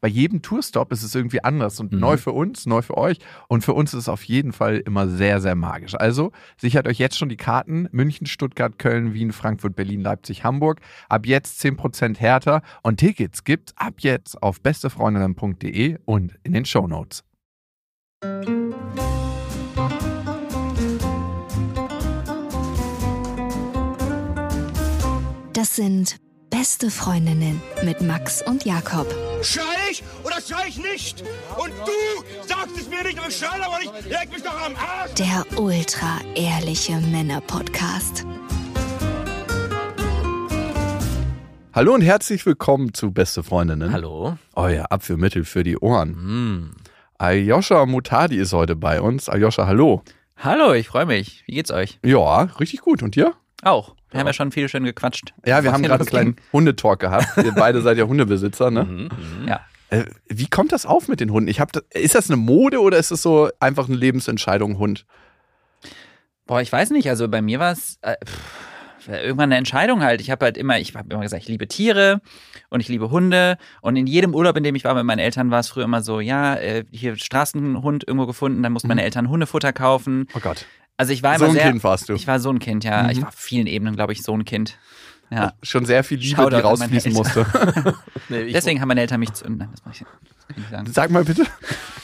bei jedem Tourstop ist es irgendwie anders und Mhm. neu für uns, neu für euch und für uns ist es auf jeden Fall immer sehr, sehr magisch. Also sichert euch jetzt schon die Karten München, Stuttgart, Köln, Wien, Frankfurt, Berlin, Leipzig, Hamburg. Ab jetzt 10% härter und Tickets gibt's ab jetzt auf bestefreundinnen.de und in den Shownotes. Das sind beste Freundinnen mit Max und Jakob. Schrei ich oder schrei ich nicht? Und du sagst es mir nicht, aber ich schrei aber nicht. Leg mich doch am Arsch. Der ultra ehrliche Männer-Podcast. Hallo und herzlich willkommen zu Beste Freundinnen. Hallo. Euer Abführmittel für die Ohren. Mm. Aljoscha Mutadi ist heute bei uns. Aljoscha, hallo. Hallo, ich freue mich. Wie geht's euch? Ja, richtig gut. Und dir? Auch. Wir haben ja schon viel schön gequatscht. Ja, wir haben gerade einen kleinen Hundetalk gehabt. Ihr beide seid ja Hundebesitzer, ne? Mhm. Ja. Äh, wie kommt das auf mit den Hunden? Ich hab, ist das eine Mode oder ist es so einfach eine Lebensentscheidung, Hund? Boah, ich weiß nicht. Also bei mir war es äh, irgendwann eine Entscheidung halt. Ich habe halt immer, ich habe immer gesagt, ich liebe Tiere und ich liebe Hunde. Und in jedem Urlaub, in dem ich war mit meinen Eltern, war es früher immer so, ja, äh, hier Straßenhund irgendwo gefunden, dann mussten meine Eltern Hundefutter kaufen. Oh Gott. Also ich war So immer ein sehr. Kind warst du. Ich war so ein Kind, ja. Mhm. Ich war auf vielen Ebenen, glaube ich, so ein Kind. Ja. Schon sehr viel Liebe, Shoutout die rausfließen musste. Nee, Deswegen haben meine Eltern mich zu. Nein, das mach ich, das kann ich nicht sagen. Sag mal bitte.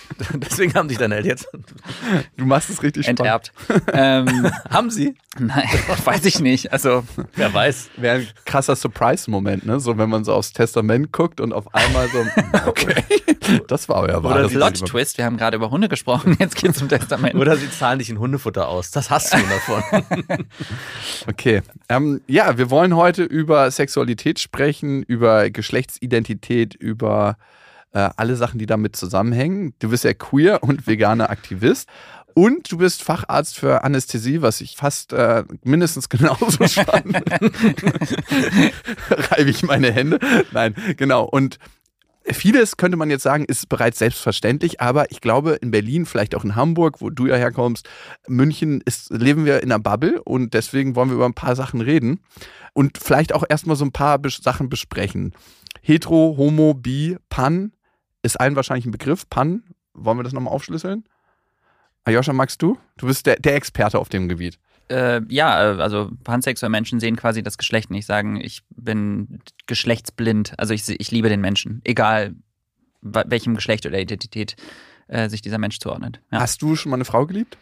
deswegen haben sich deine Eltern jetzt. Du machst es richtig spannend. Enterbt. ähm, haben sie? nein, weiß ich nicht. Also, Wer weiß. Wäre ein krasser Surprise-Moment, ne? So, wenn man so aufs Testament guckt und auf einmal so, okay, das war euer wahres Plot Leben. Twist, wir haben gerade über Hunde gesprochen, jetzt geht's zum Testament. Oder sie zahlen dich in Hundefutter aus. Das hast du davon. Okay. Ähm, ja, wir wollen heute über Sexualität sprechen, über Geschlechtsidentität, über äh, alle Sachen, die damit zusammenhängen. Du bist ja queer und veganer Aktivist. Und du bist Facharzt für Anästhesie, was ich fast äh, mindestens genauso spannend Reibe ich meine Hände. Nein, genau. Und vieles könnte man jetzt sagen, ist bereits selbstverständlich, aber ich glaube, in Berlin, vielleicht auch in Hamburg, wo du ja herkommst, München, ist, leben wir in einer Bubble und deswegen wollen wir über ein paar Sachen reden und vielleicht auch erstmal so ein paar Sachen besprechen. Hetero, Homo, Bi, Pan ist allen wahrscheinlich ein Begriff. Pan, wollen wir das nochmal aufschlüsseln? Ayosha, magst du? Du bist der, der Experte auf dem Gebiet. Äh, ja, äh, also pansexuelle Menschen sehen quasi das Geschlecht nicht, sagen, ich bin geschlechtsblind. Also ich, ich liebe den Menschen, egal welchem Geschlecht oder Identität äh, sich dieser Mensch zuordnet. Ja. Hast du schon mal eine Frau geliebt?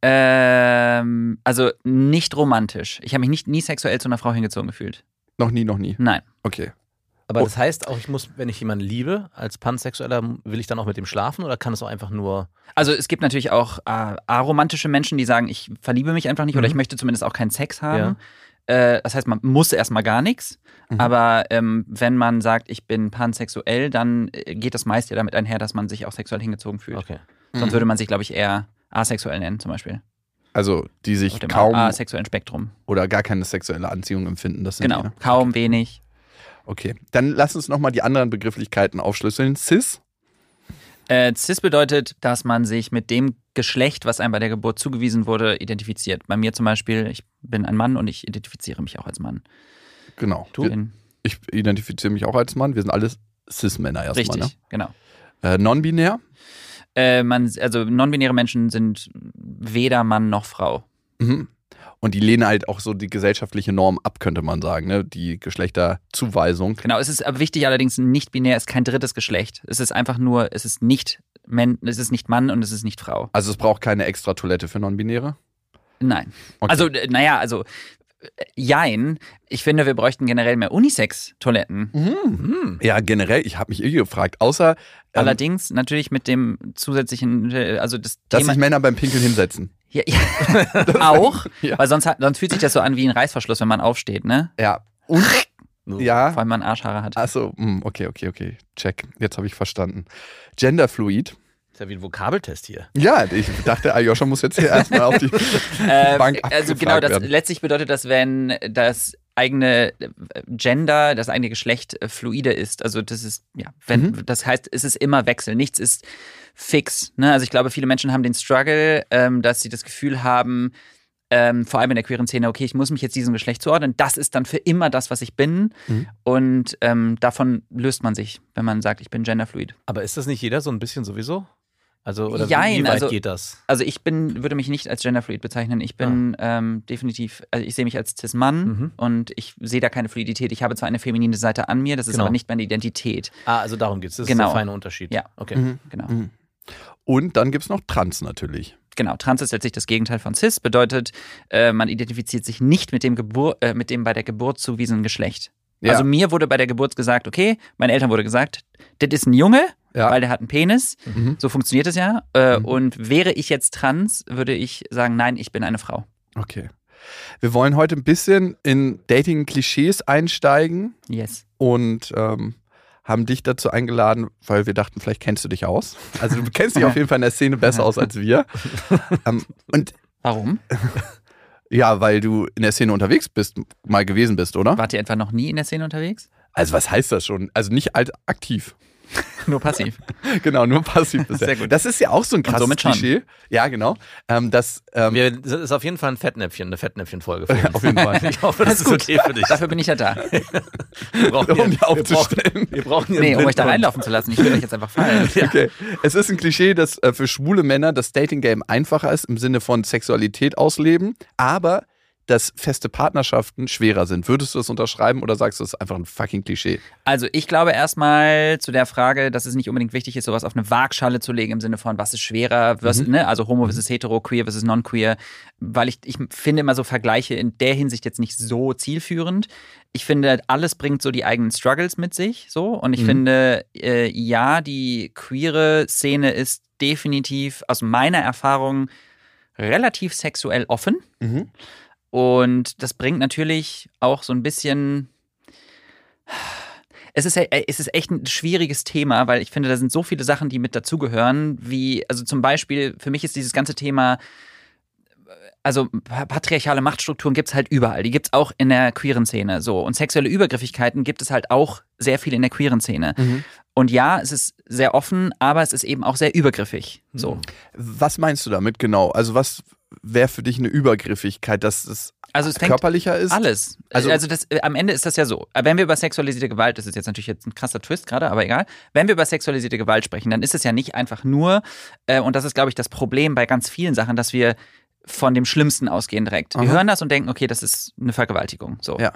Ähm, also nicht romantisch. Ich habe mich nicht nie sexuell zu einer Frau hingezogen gefühlt. Noch nie, noch nie. Nein. Okay. Aber das heißt auch, ich muss, wenn ich jemanden liebe, als Pansexueller, will ich dann auch mit dem schlafen oder kann es auch einfach nur. Also es gibt natürlich auch äh, aromantische Menschen, die sagen, ich verliebe mich einfach nicht oder Mhm. ich möchte zumindest auch keinen Sex haben. Äh, das heißt, man muss erstmal gar nichts. Mhm. Aber ähm, wenn man sagt, ich bin pansexuell, dann äh, geht das meist ja damit einher, dass man sich auch sexuell hingezogen fühlt. Okay. Sonst würde man sich, glaube ich, eher asexuell nennen, zum Beispiel. Also, die sich kaum asexuellen Spektrum. oder gar keine sexuelle Anziehung empfinden. Das sind Genau. die, ne? Kaum, wenig. Okay, dann lass uns nochmal die anderen Begrifflichkeiten aufschlüsseln. Cis, Äh, Cis bedeutet, dass man sich mit dem Geschlecht, was einem bei der Geburt zugewiesen wurde, identifiziert. Bei mir zum Beispiel, ich bin ein Mann und ich identifiziere mich auch als Mann. genau. Du? Ich identifiziere mich auch als Mann. Wir sind alles Cis-Männer erstmal. richtig, Ne? genau. Äh, Non-binär. Äh, man, also non-binäre Menschen sind weder Mann noch Frau. Mhm. Und die lehnen halt auch so die gesellschaftliche Norm ab, könnte man sagen, ne? Die Geschlechterzuweisung. Genau, es ist wichtig allerdings, nicht binär ist kein drittes Geschlecht. Es ist einfach nur, es ist nicht, Men es ist nicht Mann und es ist nicht Frau. Also es braucht keine extra Toilette für Non-Binäre. Nein. Okay. Also, äh, naja, also, äh, jein. Ich finde, wir bräuchten generell mehr Unisex-Toiletten. Hm. Ja, generell, ich habe mich eh gefragt, außer ähm, Allerdings natürlich mit dem zusätzlichen, äh, also das dass Thema. sich Männer beim Pinkeln hinsetzen. Ja, ja. auch, Ja. weil sonst, hat, sonst fühlt sich das so an wie ein Reißverschluss, wenn man aufsteht, ne? Ja. Und ja. Vor allem, wenn man Arschhaare hat. Achso, hm, okay, okay, okay. Check. Jetzt habe ich verstanden. Genderfluid. Ist ja wie ein Vokabeltest hier. Ja, ich dachte, Aljoscha muss jetzt hier erstmal auf die Äh, Bank also genau, das, letztlich bedeutet das, wenn das eigene äh, Gender, das eigene Geschlecht äh, fluide ist. Also das ist, ja, wenn, Mhm. das heißt, es ist immer Wechsel, nichts ist fix. Ne? Also ich glaube, viele Menschen haben den Struggle, ähm, dass sie das Gefühl haben, ähm, vor allem in der queeren Szene, okay, ich muss mich jetzt diesem Geschlecht zuordnen, das ist dann für immer das, was ich bin. Mhm. Und ähm, davon löst man sich, wenn man sagt, ich bin genderfluid. Aber ist das nicht jeder so ein bisschen sowieso? Also, oder Jein, wie weit also- geht das? Also ich bin, würde mich nicht als genderfluid bezeichnen. Ich bin ähm, definitiv, also ich sehe mich als cis-Mann Mhm. und ich sehe da keine Fluidität. Ich habe zwar eine feminine Seite an mir, das ist Genau. aber nicht meine Identität. Ah, also darum geht es. Das ist Genau. der feine Unterschied. Ja. Okay. Mhm. Genau. Mhm. Und dann gibt es noch Trans natürlich. Genau. Trans ist letztlich das Gegenteil von cis, bedeutet, äh, man identifiziert sich nicht mit dem, Gebur äh, mit dem bei der Geburt zugewiesenen Geschlecht. Ja. Also mir wurde bei der Geburt gesagt, okay, meinen Eltern wurde gesagt, das ist ein Junge, Ja. weil der hat einen Penis. Mhm. So funktioniert es ja. Äh, Mhm. Und wäre ich jetzt trans, würde ich sagen, nein, ich bin eine Frau. Okay. Wir wollen heute ein bisschen in Dating-Klischees einsteigen Yes. und ähm, haben dich dazu eingeladen, weil wir dachten, vielleicht kennst du dich aus. Also du kennst dich auf jeden Fall in der Szene besser aus als wir. ähm, und Warum? ja, weil du in der Szene unterwegs bist, mal gewesen bist, oder? Wart ihr etwa noch nie in der Szene unterwegs? Also was heißt das schon? Also nicht alt aktiv. Nur passiv. Genau, nur passiv bisher. Sehr gut. Das ist ja auch so ein krasses. Klischee. Ja, genau. Ähm, das, ähm, Wir, das ist auf jeden Fall ein Fettnäpfchen, eine Fettnäpfchen-Folge auf jeden Fall. Ich hoffe, das ist okay für dich. Dafür bin ich ja da. Wir brauchen um hier- die aufzustellen. Wir brauchen, wir brauchen hier Nee, um euch da reinlaufen zu lassen. Ich will euch jetzt einfach fallen. Okay. Es ist ein Klischee, dass äh, für schwule Männer das Dating-Game einfacher ist im Sinne von Sexualität ausleben, aber dass feste Partnerschaften schwerer sind. Würdest du das unterschreiben oder sagst du, das ist einfach ein fucking Klischee? Also ich glaube erstmal zu der Frage, dass es nicht unbedingt wichtig ist, sowas auf eine Waagschale zu legen im Sinne von, was ist schwerer, was, ne? also homo versus hetero, queer versus non-queer, weil ich, ich finde immer so Vergleiche in der Hinsicht jetzt nicht so zielführend. Ich finde, alles bringt so die eigenen Struggles mit sich, so. Und ich Mhm. finde, äh, ja, die queere Szene ist definitiv aus meiner Erfahrung relativ sexuell offen. Und das bringt natürlich auch so ein bisschen. Es ist, es ist echt ein schwieriges Thema, weil ich finde, da sind so viele Sachen, die mit dazugehören, wie, also zum Beispiel, für mich ist dieses ganze Thema, also pa- patriarchale Machtstrukturen gibt es halt überall. Die gibt es auch in der queeren Szene. So. Und sexuelle Übergriffigkeiten gibt es halt auch sehr viel in der queeren Szene. Und ja, es ist sehr offen, aber es ist eben auch sehr übergriffig. So. Was meinst du damit genau? Also was wäre für dich eine Übergriffigkeit, dass es Also es körperlicher ist? Alles. Also- Also, das, äh, am Ende ist das ja so. Wenn wir über sexualisierte Gewalt, das ist jetzt natürlich jetzt ein krasser Twist gerade, aber egal. Wenn wir über sexualisierte Gewalt sprechen, dann ist es ja nicht einfach nur, äh, und das ist, glaube ich, das Problem bei ganz vielen Sachen, dass wir von dem Schlimmsten ausgehen direkt. Wir Aha. hören das und denken, okay, das ist eine Vergewaltigung. So. Ja.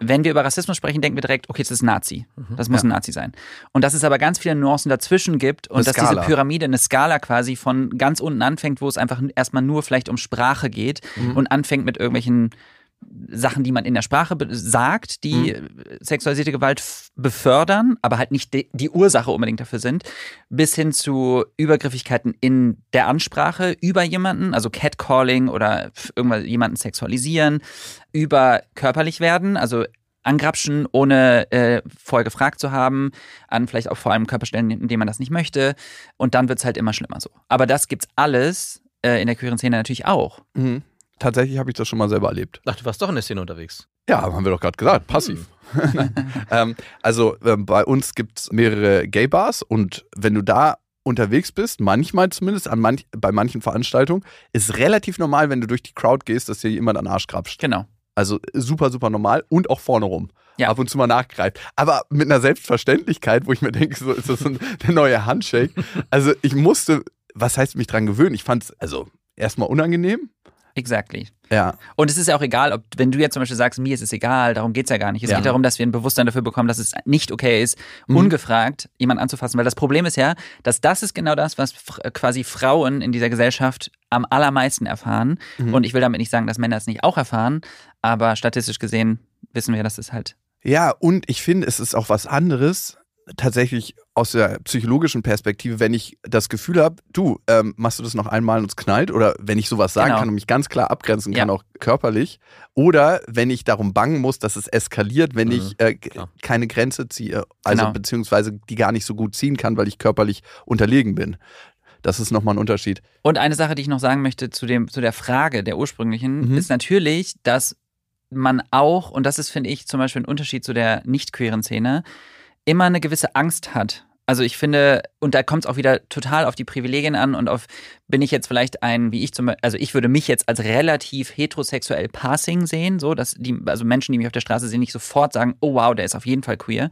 Wenn wir über Rassismus sprechen, denken wir direkt, okay, das ist Nazi. Das muss ein Nazi sein. Und dass es aber ganz viele Nuancen dazwischen gibt und dass diese Pyramide eine Skala quasi von ganz unten anfängt, wo es einfach erstmal nur vielleicht um Sprache geht und anfängt mit irgendwelchen Sachen, die man in der Sprache sagt, die äh, sexualisierte Gewalt befördern, aber halt nicht die, Ursache unbedingt dafür sind, bis hin zu Übergriffigkeiten in der Ansprache über jemanden, also Catcalling oder irgendwas jemanden sexualisieren, über körperlich werden, also angrapschen, ohne äh, vorher gefragt zu haben, an vielleicht auch vor allem Körperstellen, in denen man das nicht möchte. Und dann wird's halt immer schlimmer so. Aber das gibt's alles äh, in der queeren Szene natürlich auch. Mhm. Tatsächlich habe ich das schon mal selber erlebt. Ach, du warst doch in der Szene unterwegs. Ja, haben wir doch gerade gesagt, passiv. ähm, also ähm, bei uns gibt es mehrere Gay-Bars und wenn du da unterwegs bist, manchmal zumindest, an manch, bei manchen Veranstaltungen, ist relativ normal, wenn du durch die Crowd gehst, dass dir jemand an den Arsch krapscht. Genau. Also super, super normal und auch vorne rum. Ja. Ab und zu mal nachgreift. Aber mit einer Selbstverständlichkeit, wo ich mir denke, so ist das ein, der neue Handshake. Also ich musste, was heißt mich dran gewöhnen? Ich fand es also erstmal unangenehm. Exactly. Ja. Und es ist ja auch egal, ob, wenn du jetzt zum Beispiel sagst, mir ist es egal, darum geht's ja gar nicht. Es Ja. geht darum, dass wir ein Bewusstsein dafür bekommen, dass es nicht okay ist, Mhm. ungefragt jemanden anzufassen. Weil das Problem ist ja, dass das ist genau das, was fr- quasi Frauen in dieser Gesellschaft am allermeisten erfahren. Mhm. Und ich will damit nicht sagen, dass Männer es nicht auch erfahren, aber statistisch gesehen wissen wir, dass es halt. Ja, und ich finde, es ist auch was anderes, tatsächlich aus der psychologischen Perspektive, wenn ich das Gefühl habe, du, ähm, machst du das noch einmal und es knallt, oder wenn ich sowas sagen Genau. kann und mich ganz klar abgrenzen kann, Ja. auch körperlich, oder wenn ich darum bangen muss, dass es eskaliert, wenn Mhm, ich äh, keine Grenze ziehe, also Genau. beziehungsweise die gar nicht so gut ziehen kann, weil ich körperlich unterlegen bin. Das ist nochmal ein Unterschied. Und eine Sache, die ich noch sagen möchte zu, dem, zu der Frage der ursprünglichen, Mhm. ist natürlich, dass man auch, und das ist, finde ich, zum Beispiel ein Unterschied zu der nicht queeren Szene, immer eine gewisse Angst hat. Also ich finde, und da kommt es auch wieder total auf die Privilegien an und auf, bin ich jetzt vielleicht ein, wie ich zum Beispiel, also ich würde mich jetzt als relativ heterosexuell passing sehen, so, dass die, also Menschen, die mich auf der Straße sehen, nicht sofort sagen, oh wow, der ist auf jeden Fall queer.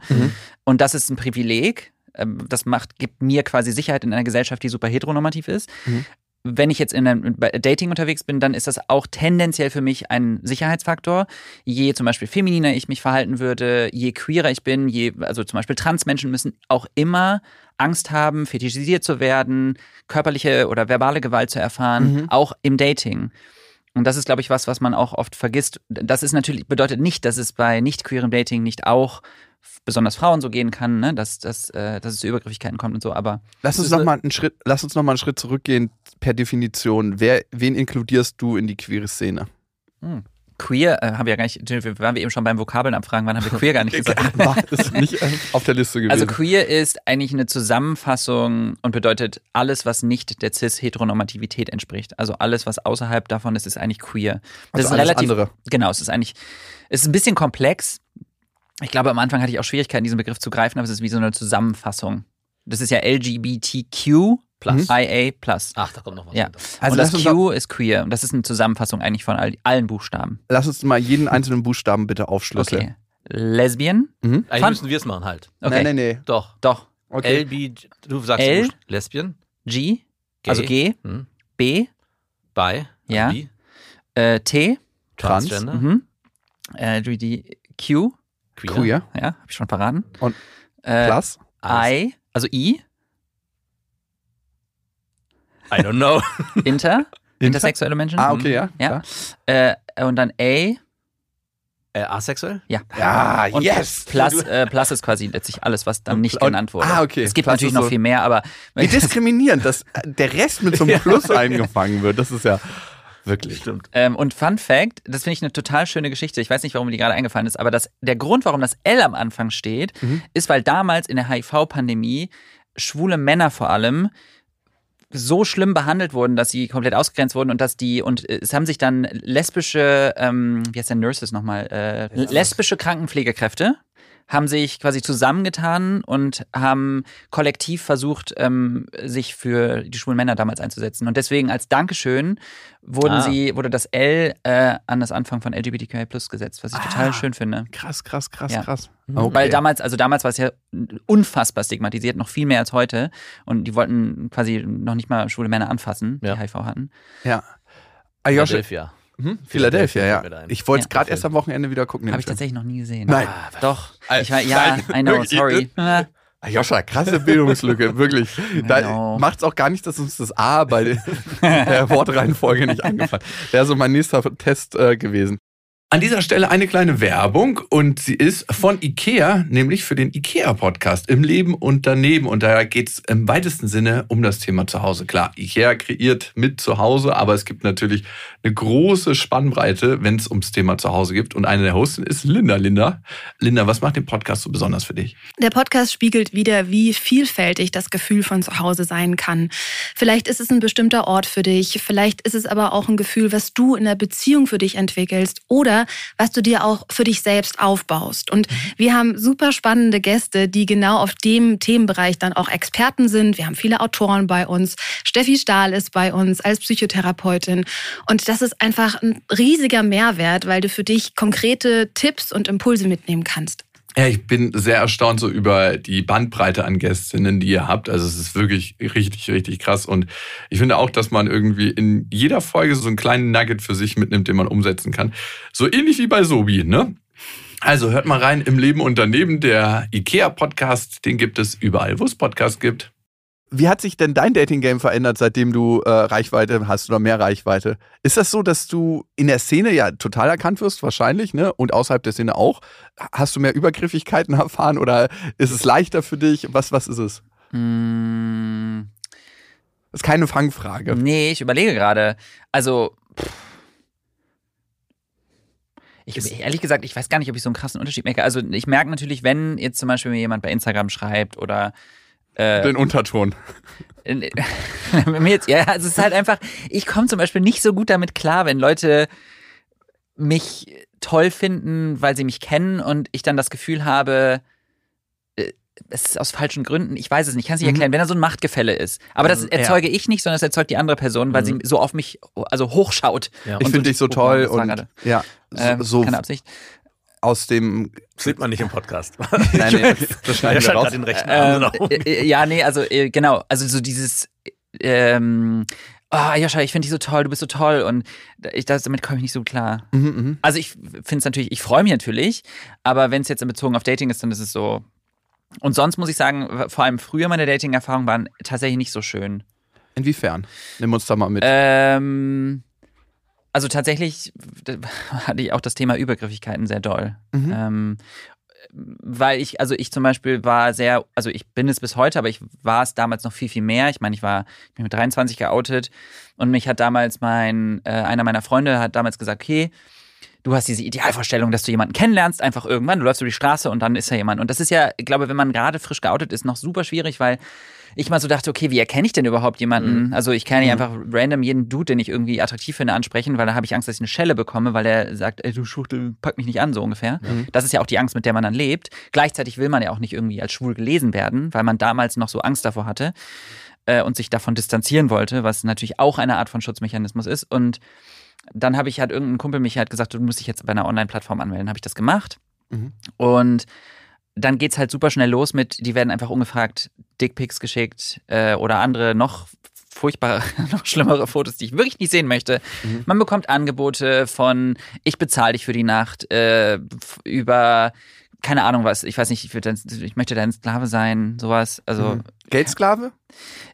Und das ist ein Privileg. Ähm, Das macht, gibt mir quasi Sicherheit in einer Gesellschaft, die super heteronormativ ist. Mhm. Wenn ich jetzt in einem Dating unterwegs bin, dann ist das auch tendenziell für mich ein Sicherheitsfaktor. Je zum Beispiel femininer ich mich verhalten würde, je queerer ich bin, je, also zum Beispiel Transmenschen müssen auch immer Angst haben, fetischisiert zu werden, körperliche oder verbale Gewalt zu erfahren, Mhm. auch im Dating. Und das ist, glaube ich, was, was man auch oft vergisst. Das ist natürlich, bedeutet nicht, dass es bei nicht queerem Dating nicht auch besonders Frauen so gehen kann, ne? dass, dass, äh, dass es zu Übergriffigkeiten kommt und so, aber Lass uns ist noch eine- mal einen Schritt, lass uns noch mal einen Schritt zurückgehen per Definition. Wer, wen inkludierst du in die queere Szene? queer, äh, haben wir ja gar nicht, waren wir eben schon beim Vokabeln abfragen, wann haben wir queer gar nicht gesagt. War das nicht äh, auf der Liste gewesen? Also queer ist eigentlich eine Zusammenfassung und bedeutet alles, was nicht der cis-Heteronormativität entspricht. Also alles, was außerhalb davon ist, ist eigentlich queer. Das Also ist alles relativ, andere. Genau, es ist eigentlich, es ist ein bisschen komplex. Ich glaube, am Anfang hatte ich auch Schwierigkeiten, diesen Begriff zu greifen, aber es ist wie so eine Zusammenfassung. Das ist ja LGBTQ Plus. IA plus. Ach, da kommt noch was. Ja. hinter. Also lass das Q ist queer. Und das ist eine Zusammenfassung eigentlich von all, allen Buchstaben. Lass uns mal jeden einzelnen Buchstaben bitte aufschlüsseln. Okay. Lesbian? Mhm. Eigentlich Fun- müssen wir es machen halt. Okay. Nein, nein, nein. Doch. Doch. Okay. LB, du sagst L? L? Lesbian, G, Gay. also G, hm, B, Bi, Ja. also bi, äh, T, Trans. Transgender, mhm. äh, die Q, Queer, Queer. ja, hab ich schon verraten. Und äh, Plus. I, also I, I don't know. Inter, intersexuelle Menschen. Ah, okay, ja. Ja. klar. Äh, und dann A, äh, asexuell? ja. Ja, Und yes. Plus, äh, Plus ist quasi letztlich alles, was dann nicht und- genannt wurde. ah, okay. Es gibt Plus natürlich noch so- viel mehr, aber Wie diskriminierend, dass der Rest mit so einem Plus eingefangen wird. Das ist ja wirklich. Stimmt. Ähm, und Fun Fact, das finde ich eine total schöne Geschichte. Ich weiß nicht, warum mir die gerade eingefallen ist, aber das, der Grund, warum das L am Anfang steht, Mhm. ist, weil damals in der HIV-Pandemie schwule Männer vor allem so schlimm behandelt wurden, dass sie komplett ausgegrenzt wurden und dass die, und äh, es haben sich dann lesbische, ähm, wie heißt der Nurses nochmal, äh, lesbische Krankenpflegekräfte haben sich quasi zusammengetan und haben kollektiv versucht, ähm, sich für die schwulen Männer damals einzusetzen. Und deswegen als Dankeschön wurden Ah. sie, wurde das L äh, an das Anfang von LGBTQI Plus gesetzt, was ich total Ah. schön finde. Krass, krass, krass, Ja. krass. Weil damals, also damals war es ja unfassbar stigmatisiert, noch viel mehr als heute. Und die wollten quasi noch nicht mal schwule Männer anfassen, die Ja. HIV hatten. Ja. Ayosha, Philadelphia. hm? Philadelphia, fällt ja. Ich wollte es Ja. gerade erst am Wochenende wieder gucken. Habe ich Film. tatsächlich noch nie gesehen. Nein. Doch. Äh, Ich war, ja, nein, I know, sorry. Ayosha, krasse Bildungslücke, wirklich. Da macht es auch gar nicht, dass uns das A bei der- der Wortreihenfolge nicht eingefallen Wäre so mein nächster Test äh, gewesen. An dieser Stelle eine kleine Werbung und sie ist von IKEA, nämlich für den IKEA-Podcast im Leben und daneben. Und da geht es im weitesten Sinne um das Thema Zuhause. Klar, IKEA kreiert mit Zuhause, aber es gibt natürlich eine große Spannbreite, wenn es ums Thema Zuhause gibt. Und eine der Hosten ist Linda. Linda, Linda, was macht den Podcast so besonders für dich? Der Podcast spiegelt wieder, wie vielfältig das Gefühl von Zuhause sein kann. Vielleicht ist es ein bestimmter Ort für dich, vielleicht ist es aber auch ein Gefühl, was du in der Beziehung für dich entwickelst oder was du dir auch für dich selbst aufbaust. Und wir haben super spannende Gäste, die genau auf dem Themenbereich dann auch Experten sind. Wir haben viele Autoren bei uns. Steffi Stahl ist bei uns als Psychotherapeutin. Und das ist einfach ein riesiger Mehrwert, weil du für dich konkrete Tipps und Impulse mitnehmen kannst. Ja, ich bin sehr erstaunt so über die Bandbreite an Gästinnen, die ihr habt. Also es ist wirklich richtig, richtig krass. Und ich finde auch, dass man irgendwie in jeder Folge so einen kleinen Nugget für sich mitnimmt, den man umsetzen kann. So ähnlich wie bei Sobi, ne? Also hört mal rein im Leben und daneben der IKEA-Podcast. Den gibt es überall, wo es Podcasts gibt. Wie hat sich denn dein Dating-Game verändert, seitdem du äh, Reichweite hast oder mehr Reichweite? Ist das so, dass du in der Szene ja total erkannt wirst, wahrscheinlich, ne? Und außerhalb der Szene auch? Hast du mehr Übergriffigkeiten erfahren oder ist es leichter für dich? Was, was ist es? Mm, Das ist keine Fangfrage. nee, ich überlege gerade. Also, pff. ich, ehrlich gesagt, ich weiß gar nicht, ob ich so einen krassen Unterschied merke. Also, ich merke natürlich, wenn jetzt zum Beispiel mir jemand bei Instagram schreibt oder äh, Den Unterton. mir jetzt, ja, also es ist halt einfach, ich komme zum Beispiel nicht so gut damit klar, wenn Leute mich toll finden, weil sie mich kennen und ich dann das Gefühl habe, äh, es ist aus falschen Gründen, ich weiß es nicht, ich kann es nicht Mhm. erklären, wenn da so ein Machtgefälle ist. Aber das Mhm, erzeuge ich nicht, sondern das erzeugt die andere Person, weil Mhm. sie so auf mich, also hochschaut. Ja. Ich Und finde dich so oh, toll und gerade, ja, so, ähm, so keine Absicht. Aus dem. Sieht man nicht im Podcast. Nein, nee, das schneiden wir raus. den rechten Arm Ähm, äh, äh, ja, nee, also äh, genau, also so dieses ähm, oh, Joscha, ich finde dich so toll, du bist so toll und ich, das, damit komme ich nicht so klar. Mhm, mhm. Also ich finde es natürlich, ich freue mich natürlich, aber wenn es jetzt in Bezug auf Dating ist, dann ist es so. Und sonst muss ich sagen, vor allem früher meine Dating-Erfahrungen waren tatsächlich nicht so schön. Inwiefern? Nimm uns da mal mit. Ähm, also tatsächlich hatte ich auch das Thema Übergriffigkeiten sehr doll. Mhm. Ähm, weil ich, also ich zum Beispiel war sehr, also ich bin es bis heute, aber ich war es damals noch viel, viel mehr. Ich meine, ich war ich bin mit 23 geoutet und mich hat damals mein, äh, einer meiner Freunde hat damals gesagt, okay, du hast diese Idealvorstellung, dass du jemanden kennenlernst, einfach irgendwann, du läufst über die Straße und dann ist da jemand. Und das ist ja, ich glaube, wenn man gerade frisch geoutet ist, noch super schwierig, weil ich mal so dachte, okay, wie erkenne ich denn überhaupt jemanden? Also ich kann nicht einfach random jeden Dude, den ich irgendwie attraktiv finde, ansprechen, weil da habe ich Angst, dass ich eine Schelle bekomme, weil der sagt, ey, du Schuchtel, pack mich nicht an, so ungefähr. Das ist ja auch die Angst, mit der man dann lebt. Gleichzeitig will man ja auch nicht irgendwie als schwul gelesen werden, weil man damals noch so Angst davor hatte äh, und sich davon distanzieren wollte, was natürlich auch eine Art von Schutzmechanismus ist. Und dann habe ich halt irgendein Kumpel mich halt gesagt, du musst dich jetzt bei einer Online-Plattform anmelden. Habe ich das gemacht. Mhm. Und dann geht's halt super schnell los mit, die werden einfach ungefragt Dickpics geschickt äh, oder andere noch furchtbare, noch schlimmere Fotos, die ich wirklich nicht sehen möchte. Mhm. Man bekommt Angebote von, ich bezahle dich für die Nacht, äh, über keine Ahnung was, ich weiß nicht, ich, dein, ich möchte dein Sklave sein, sowas. Also Mhm. Geldsklave?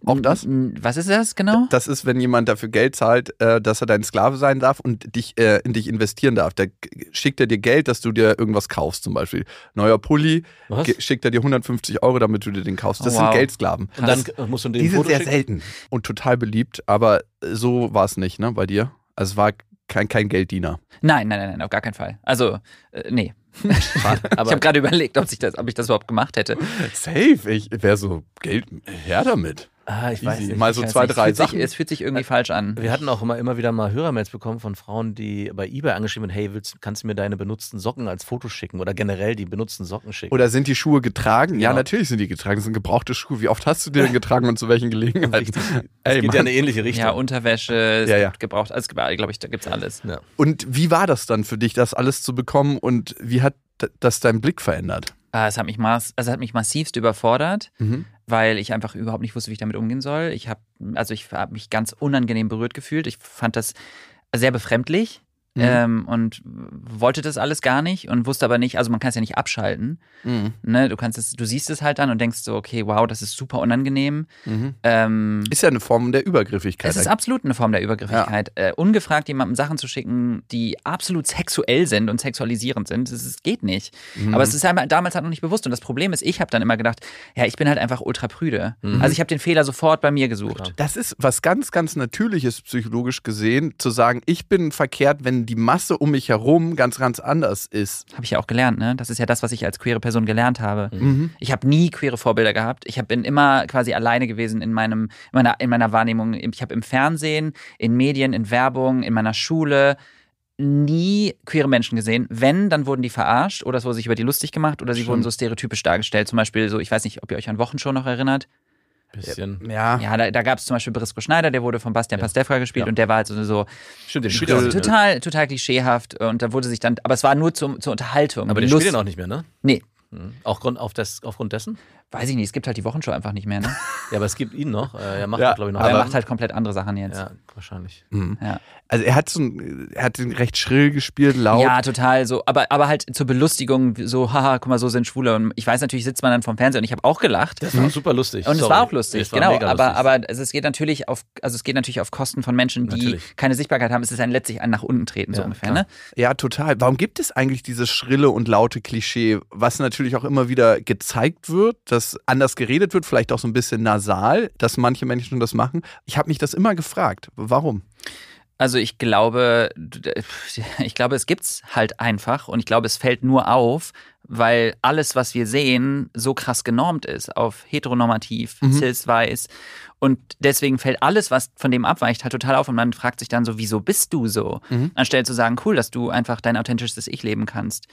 Auch das? Was ist das genau? Das ist, wenn jemand dafür Geld zahlt, äh, dass er dein Sklave sein darf und dich äh, in dich investieren darf. G- schickt er dir Geld, dass du dir irgendwas kaufst, zum Beispiel. Neuer Pulli, Was? schickt er dir 150 Euro, damit du dir den kaufst. Das Oh, sind wow. Geldsklaven. Und dann musst du den Die sind sehr schicken. selten und total beliebt, aber so war es nicht, ne, bei dir? Also es war kein, kein Gelddiener. Nein, nein, nein, nein, auf gar keinen Fall. Also, äh, nee. ich Aber habe gerade überlegt, ob, sich das, ob ich das überhaupt gemacht hätte. Safe, ich wäre so Geld her damit. Ah, ich weiß Easy. nicht. Mal so weiß zwei, drei es fühlt Sachen. Sich, es fühlt sich irgendwie falsch an. Wir hatten auch immer, immer wieder mal Hörermails bekommen von Frauen, die bei eBay angeschrieben haben, hey, willst, kannst du mir deine benutzten Socken als Foto schicken oder generell die benutzten Socken schicken? Oder sind die Schuhe getragen? Ja, Genau. natürlich sind die getragen. Das sind gebrauchte Schuhe. Wie oft hast du die denn getragen und zu welchen Gelegenheiten? Ey, geht ja Mann. in eine ähnliche Richtung. Ja, Unterwäsche, es Ja, ja. gibt gebraucht, alles gibt, glaube ich, da gibt's alles. Ja. Und wie war das dann für dich, das alles zu bekommen und wie hat das deinen Blick verändert? Ah, Es hat mich maß, also es hat mich massivst überfordert, Mhm. Weil ich einfach überhaupt nicht wusste, wie ich damit umgehen soll. Ich habe, also ich habe mich ganz unangenehm berührt gefühlt. Ich fand das sehr befremdlich. Mhm. Ähm, und wollte das alles gar nicht und wusste aber nicht, also man kann es ja nicht abschalten. Mhm. Ne? Du kannst es, du siehst es halt dann und denkst so, okay, wow, das ist super unangenehm. Mhm. Ähm, Ist ja eine Form der Übergriffigkeit. Es ist absolut eine Form der Übergriffigkeit. Äh, ungefragt jemandem Sachen zu schicken, die absolut sexuell sind und sexualisierend sind, das, ist- geht nicht. Mhm. Aber es ist halt damals halt noch nicht bewusst. Und das Problem ist, ich habe dann immer gedacht, ja, ich bin halt einfach ultra prüde. Also ich habe den Fehler sofort bei mir gesucht. Das ist was ganz, ganz Natürliches psychologisch gesehen, zu sagen, ich bin verkehrt, wenn die Masse um mich herum ganz, ganz anders ist. Habe ich ja auch gelernt, ne? Das ist ja das, was ich als queere Person gelernt habe. Mhm. Ich habe nie queere Vorbilder gehabt. Ich hab, bin immer quasi alleine gewesen in, meinem, in, meiner, in meiner Wahrnehmung. Ich habe im Fernsehen, in Medien, in Werbung, in meiner Schule nie queere Menschen gesehen. Wenn, dann wurden die verarscht oder es wurde sich über die lustig gemacht oder sie Stimmt. wurden so stereotypisch dargestellt. Zum Beispiel so, ich weiß nicht, ob ihr euch an Wochenshow noch erinnert. Bisschen. Ja. Ja, da, da gab es zum Beispiel Brisco Schneider, der wurde von Bastian Ja. Pastewka gespielt Ja. und der war halt so, so Stimmt, den spielt mehr. total, total klischeehaft und da wurde sich dann, aber es war nur zum, zur Unterhaltung. Aber den Lust- spielt er auch nicht mehr, ne? Nee. Mhm. Auch Grund, auf das, aufgrund dessen? Weiß ich nicht, es gibt halt die Wochenshow einfach nicht mehr, ne? Ja, aber es gibt ihn noch. Äh, Er macht, Ja, glaube ich, noch. Aber er macht halt komplett andere Sachen jetzt. ja, wahrscheinlich. Mhm. Ja. Also er hat so ein, er hat den recht schrill gespielt, laut. Ja, total so, aber, aber halt zur Belustigung, so, haha, guck mal, so sind Schwule. Und ich weiß natürlich, sitzt man dann vorm Fernseher und ich habe auch gelacht. Das war super lustig. Und es Sorry. war auch lustig, Es war genau. Aber, lustig. aber es, es geht natürlich auf, also es geht natürlich auf Kosten von Menschen, die Natürlich. keine Sichtbarkeit haben. Es ist ein letztlich ein nach unten treten, so Ja, ungefähr, klar. ne? Ja, total. Warum gibt es eigentlich dieses schrille und laute Klischee, was natürlich auch immer wieder gezeigt wird, dass anders geredet wird, vielleicht auch so ein bisschen nasal, dass manche Menschen das machen? Ich habe mich das immer gefragt. Warum? Also ich glaube, ich glaube, es gibt's halt einfach und ich glaube, es fällt nur auf, weil alles, was wir sehen, so krass genormt ist auf heteronormativ, Mhm. cis, weiß und deswegen fällt alles, was von dem abweicht, halt total auf und man fragt sich dann so, wieso bist du so? Mhm. Anstelle zu sagen, cool, dass du einfach dein authentisches Ich leben kannst.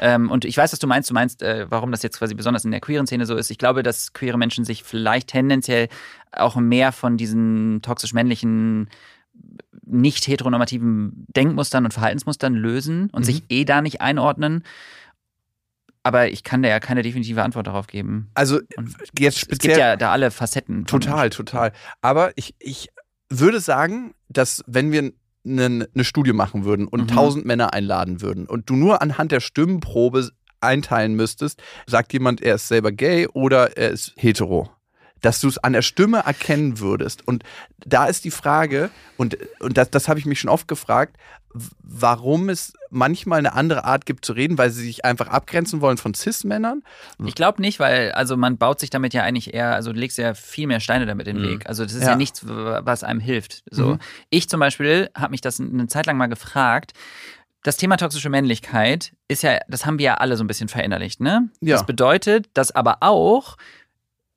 Ähm, und ich weiß, was du meinst. Du meinst, äh, warum das jetzt quasi besonders in der queeren Szene so ist. Ich glaube, dass queere Menschen sich vielleicht tendenziell auch mehr von diesen toxisch-männlichen nicht heteronormativen Denkmustern und Verhaltensmustern lösen und Mhm. sich eh da nicht einordnen. Aber ich kann da ja keine definitive Antwort darauf geben. Also Und jetzt Es gibt speziell. ja da alle Facetten. Total, total. Aber ich, ich würde sagen, dass wenn wir eine, eine Studie machen würden und Mhm. tausend Männer einladen würden und du nur anhand der Stimmenprobe einteilen müsstest, sagt jemand, er ist selber gay oder er ist hetero. Dass du es an der Stimme erkennen würdest. Und da ist die Frage, und, und das, das habe ich mich schon oft gefragt, warum es manchmal eine andere Art gibt zu reden, weil sie sich einfach abgrenzen wollen von Cis-Männern. Ich glaube nicht, weil also man baut sich damit ja eigentlich eher, also du legst ja viel mehr Steine damit in den Mhm. Weg. Also das ist ja, Ja. nichts, was einem hilft. So, Mhm. ich zum Beispiel habe mich das eine Zeit lang mal gefragt. Das Thema toxische Männlichkeit ist ja, das haben wir ja alle so ein bisschen verinnerlicht, ne? Ja. Das bedeutet, dass aber auch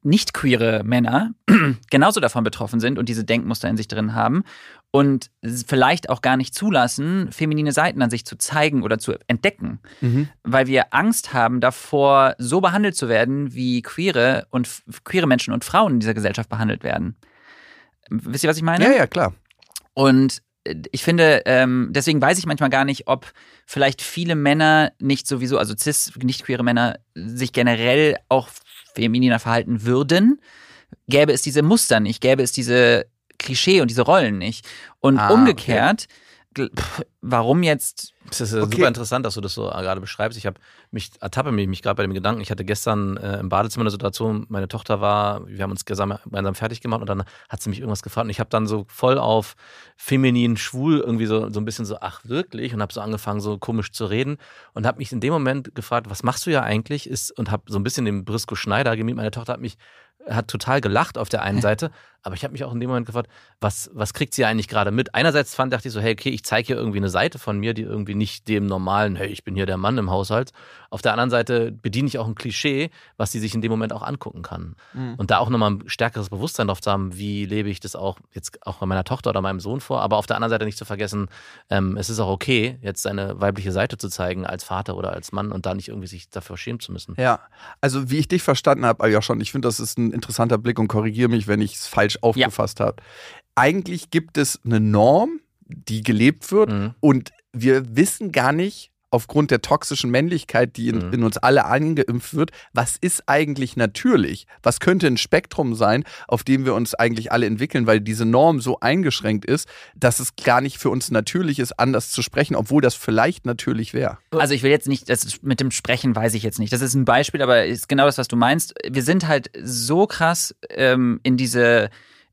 nicht queere Männer genauso davon betroffen sind und diese Denkmuster in sich drin haben und vielleicht auch gar nicht zulassen, feminine Seiten an sich zu zeigen oder zu entdecken Mhm. weil wir Angst haben davor, so behandelt zu werden, wie queere und queere Menschen und Frauen in dieser Gesellschaft behandelt werden. Wisst ihr, was ich meine? Ja, ja, klar. Und äh, ich finde, ähm, deswegen weiß ich manchmal gar nicht, ob vielleicht viele Männer nicht sowieso, also cis, nicht queere Männer, sich generell auch femininer verhalten würden, gäbe es diese Muster nicht, gäbe es diese Klischee und diese Rollen nicht. Und Ah, umgekehrt, pff, warum jetzt Es ist Okay. super interessant, dass du das so äh, gerade beschreibst. Ich habe mich ertappe mich, mich gerade bei dem Gedanken. Ich hatte gestern äh, im Badezimmer eine Situation. Meine Tochter war, wir haben uns gemeinsam, gemeinsam fertig gemacht und dann hat sie mich irgendwas gefragt und ich habe dann so voll auf feminin, schwul irgendwie so so ein bisschen so ach wirklich und habe so angefangen so komisch zu reden und habe mich in dem Moment gefragt, was machst du ja eigentlich? Ist und habe so ein bisschen den Brisco Schneider gemietet. Meine Tochter hat mich hat total gelacht auf der einen Seite, aber ich habe mich auch in dem Moment gefragt, was, was kriegt sie eigentlich gerade mit? Einerseits fand, dachte ich so, hey, okay, ich zeige hier irgendwie eine Seite von mir, die irgendwie nicht dem normalen, hey, ich bin hier der Mann im Haushalt. Auf der anderen Seite bediene ich auch ein Klischee, was sie sich in dem Moment auch angucken kann. Mhm. Und da auch nochmal ein stärkeres Bewusstsein drauf zu haben, wie lebe ich das auch jetzt auch bei meiner Tochter oder meinem Sohn vor, aber auf der anderen Seite nicht zu vergessen, ähm, es ist auch okay, jetzt seine weibliche Seite zu zeigen als Vater oder als Mann und da nicht irgendwie sich dafür schämen zu müssen. Ja, also wie ich dich verstanden habe, ja schon, ich finde, das ist ein interessanter Blick und korrigiere mich, wenn ich es falsch aufgefasst habe. Eigentlich gibt es eine Norm, die gelebt wird Mhm. und wir wissen gar nicht, aufgrund der toxischen Männlichkeit, die in, Mhm. in uns alle eingeimpft wird, was ist eigentlich natürlich? Was könnte ein Spektrum sein, auf dem wir uns eigentlich alle entwickeln, weil diese Norm so eingeschränkt ist, dass es gar nicht für uns natürlich ist, anders zu sprechen, obwohl das vielleicht natürlich wäre. Also ich will jetzt nicht, das mit dem Sprechen weiß ich jetzt nicht. Das ist ein Beispiel, aber ist genau das, was du meinst. Wir sind halt so krass ähm, in diese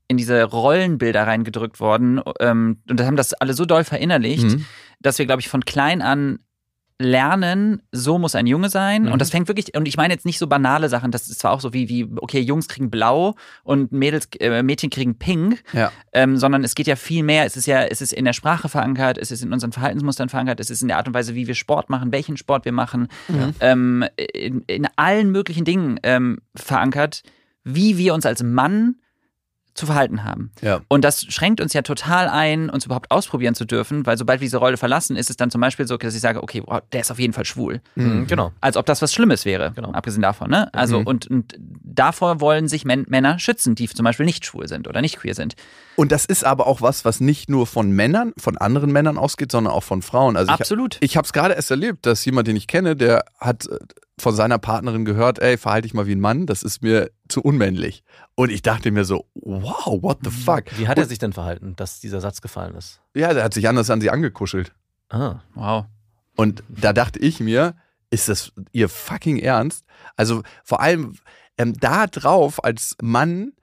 in diese Rollenbilder reingedrückt worden ähm, und haben das alle so doll verinnerlicht, Mhm. dass wir, glaube ich, von klein an lernen, so muss ein Junge sein. Mhm. Und das fängt wirklich, und ich meine jetzt nicht so banale Sachen, das ist zwar auch so wie, wie okay, Jungs kriegen blau und Mädels, äh, Mädchen kriegen pink, Ja. ähm, sondern es geht ja viel mehr. Es ist ja, es ist in der Sprache verankert, es ist in unseren Verhaltensmustern verankert, es ist in der Art und Weise, wie wir Sport machen, welchen Sport wir machen, ähm, in, in allen möglichen Dingen ähm, verankert, wie wir uns als Mann zu verhalten haben. Ja. Und das schränkt uns ja total ein, uns überhaupt ausprobieren zu dürfen, weil sobald wir diese Rolle verlassen, ist es dann zum Beispiel so, dass ich sage, okay, wow, der ist auf jeden Fall schwul. Mhm. Genau. Als ob das was Schlimmes wäre, Genau. abgesehen davon. Ne? Also Mhm. und, und davor wollen sich Män Männer schützen, die zum Beispiel nicht schwul sind oder nicht queer sind. Und das ist aber auch was, was nicht nur von Männern, von anderen Männern ausgeht, sondern auch von Frauen. Also Absolut. Ich, ich habe es gerade erst erlebt, dass jemand, den ich kenne, der hat äh, von seiner Partnerin gehört, ey, verhalte dich mal wie ein Mann, das ist mir zu unmännlich. Und ich dachte mir so, wow, what the fuck? Wie hat er sich denn verhalten, dass dieser Satz gefallen ist? Ja, der hat sich anders an sie angekuschelt. Ah. Wow. Und da dachte ich mir, ist das ihr fucking Ernst? Also vor allem ähm, da drauf als Mann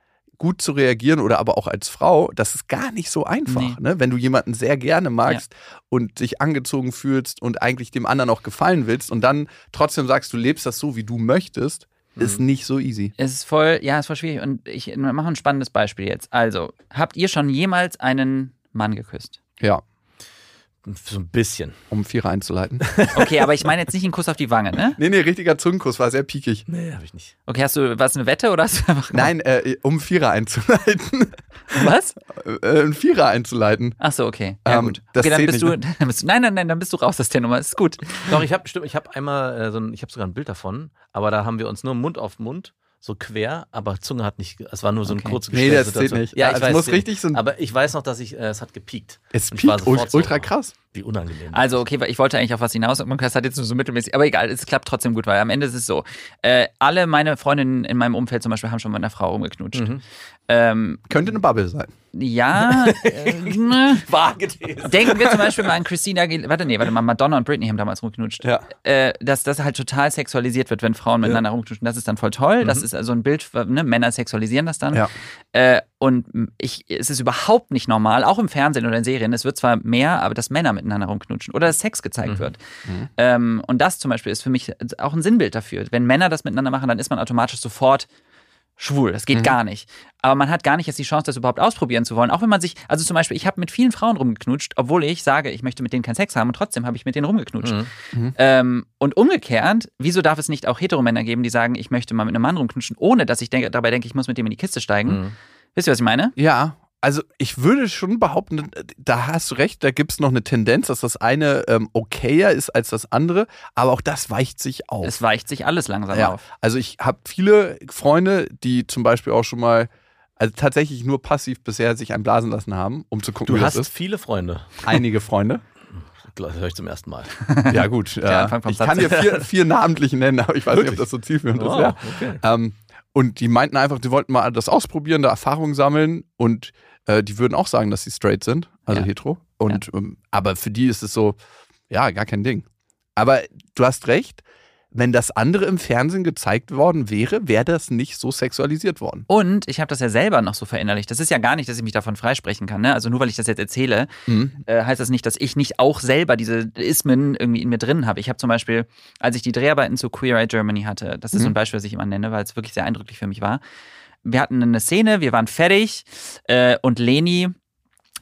gut zu reagieren oder aber auch als Frau, das ist gar nicht so einfach. Nee. Ne? Wenn du jemanden sehr gerne magst und dich angezogen fühlst und eigentlich dem anderen auch gefallen willst und dann trotzdem sagst, du lebst das so, wie du möchtest, ist nicht so easy. Es ist voll, ja, es ist voll schwierig. Und ich mache ein spannendes Beispiel jetzt. Also, habt ihr schon jemals einen Mann geküsst? Ja, So ein bisschen. um Vierer einzuleiten. Okay, aber ich meine jetzt nicht einen Kuss auf die Wange, ne? nee, nee, richtiger Zungenkuss, war sehr piekig. Nee, habe ich nicht. Okay, hast du, was eine Wette oder hast du einfach Nein, äh, um Vierer einzuleiten. Was? äh, einen Vierer einzuleiten. Ach so, okay. Ja, Ähm, gut. das Okay, dann bist, du, dann bist du. Nein, nein, nein, dann bist du raus aus der Nummer. Ist gut. Doch, ich habe stimmt, ich habe einmal äh, so ein, ich habe sogar ein Bild davon, aber da haben wir uns nur Mund auf Mund, so quer, aber Zunge hat nicht, es war nur so Okay. Nee, kurze das zählt nicht. Ja, ich es weiß, muss richtig so ein- Aber ich weiß noch, dass ich, äh, es hat gepiekt. Es piekt sofort ult- so, ultra krass. Wie unangenehm. Also, okay, weil ich wollte eigentlich auf was hinaus und das hat jetzt nur so mittelmäßig, aber egal, es klappt trotzdem gut, weil am Ende ist es so. Äh, alle meine Freundinnen in meinem Umfeld zum Beispiel haben schon mit einer Frau rumgeknutscht. Mhm. Ähm, Könnte eine Bubble sein. ja, äh, ne. Vage These. denken wir zum Beispiel mal an Christina Aguilera, warte, nee, warte mal, Madonna und Britney haben damals rumgeknutscht. Ja. Äh, dass das halt total sexualisiert wird, wenn Frauen miteinander rumknutschen. Das ist dann voll toll. Das ist also ein Bild, ne? Männer sexualisieren das dann. Ja. Äh, und ich, es ist überhaupt nicht normal, auch im Fernsehen oder in Serien. Es wird zwar mehr, aber dass Männer miteinander rumknutschen oder dass Sex gezeigt wird. Ähm, und das zum Beispiel ist für mich auch ein Sinnbild dafür. Wenn Männer das miteinander machen, dann ist man automatisch sofort schwul. Das geht gar nicht. Aber man hat gar nicht jetzt die Chance, das überhaupt ausprobieren zu wollen. Auch wenn man sich, also zum Beispiel, ich habe mit vielen Frauen rumgeknutscht, obwohl ich sage, ich möchte mit denen keinen Sex haben und trotzdem habe ich mit denen rumgeknutscht. Ähm, und umgekehrt, wieso darf es nicht auch Heteromänner geben, die sagen, ich möchte mal mit einem Mann rumknutschen, ohne dass ich denke, dabei denke, ich muss mit dem in die Kiste steigen? Wisst ihr, was ich meine? Ja, also ich würde schon behaupten, da hast du recht, da gibt es noch eine Tendenz, dass das eine ähm, okayer ist als das andere, aber auch das weicht sich auf. Es weicht sich alles langsam ja. auf. Also ich habe viele Freunde, die zum Beispiel auch schon mal, also tatsächlich nur passiv bisher sich einblasen lassen haben, um zu gucken, Du wie hast das ist. viele Freunde. Einige Freunde. Das höre ich zum ersten Mal. Ja gut, äh, ich kann dir vier, vier namentlich nennen, aber ich weiß nicht, ob das so zielführend ist. Wow, Ja. okay. Ähm, und die meinten einfach, die wollten mal das ausprobieren, da Erfahrung sammeln und äh, die würden auch sagen, dass sie straight sind, also Ja. hetero. Und ähm, aber für die ist es so, ja, gar kein Ding. Aber du hast recht, wenn das andere im Fernsehen gezeigt worden wäre, wäre das nicht so sexualisiert worden. Und ich habe das ja selber noch so verinnerlicht. Das ist ja gar nicht, dass ich mich davon freisprechen kann. Ne? Also nur weil ich das jetzt erzähle, Mhm. äh, heißt das nicht, dass ich nicht auch selber diese Ismen irgendwie in mir drin habe. Ich habe zum Beispiel, als ich die Dreharbeiten zu Queer Eye Germany hatte, das ist so ein Beispiel, was ich immer nenne, weil es wirklich sehr eindrücklich für mich war. Wir hatten eine Szene, wir waren fertig äh, und Leni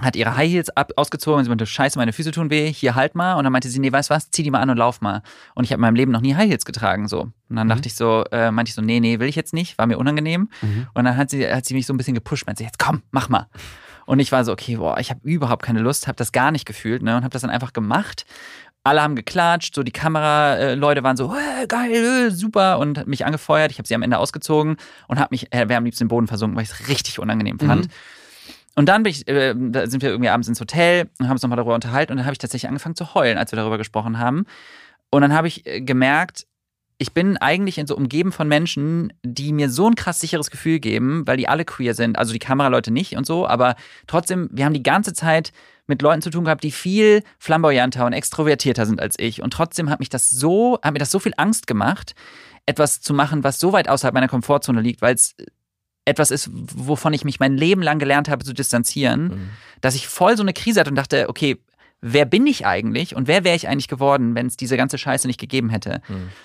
hat ihre High Heels ab, ausgezogen und sie meinte, scheiße, meine Füße tun weh, hier halt mal. Und dann meinte sie, nee, weißt du was, zieh die mal an und lauf mal. Und ich habe in meinem Leben noch nie High Heels getragen, so. Und dann dachte ich so, äh, meinte ich so, nee, nee, will ich jetzt nicht, war mir unangenehm. Und dann hat sie, hat sie mich so ein bisschen gepusht, meinte sie, jetzt komm, mach mal. Und ich war so, okay, boah, ich habe überhaupt keine Lust, habe das gar nicht gefühlt, ne, und habe das dann einfach gemacht. Alle haben geklatscht, so die Kameraleute waren so, hey, geil, äh, super und mich angefeuert. Ich habe sie am Ende ausgezogen und habe mich, äh, wäre am liebsten im Boden versunken, weil ich es richtig unangenehm fand. Und dann ich, äh, da sind wir irgendwie abends ins Hotel und haben uns nochmal darüber unterhalten und dann habe ich tatsächlich angefangen zu heulen, als wir darüber gesprochen haben. Und dann habe ich äh, gemerkt, ich bin eigentlich in so umgeben von Menschen, die mir so ein krass sicheres Gefühl geben, weil die alle queer sind. Also die Kameraleute nicht und so, aber trotzdem, wir haben die ganze Zeit mit Leuten zu tun gehabt, die viel flamboyanter und extrovertierter sind als ich. Und trotzdem hat mich das so, hat mir das so viel Angst gemacht, etwas zu machen, was so weit außerhalb meiner Komfortzone liegt, weil es etwas ist, wovon ich mich mein Leben lang gelernt habe zu distanzieren, dass ich voll so eine Krise hatte und dachte, okay, wer bin ich eigentlich und wer wäre ich eigentlich geworden, wenn es diese ganze Scheiße nicht gegeben hätte?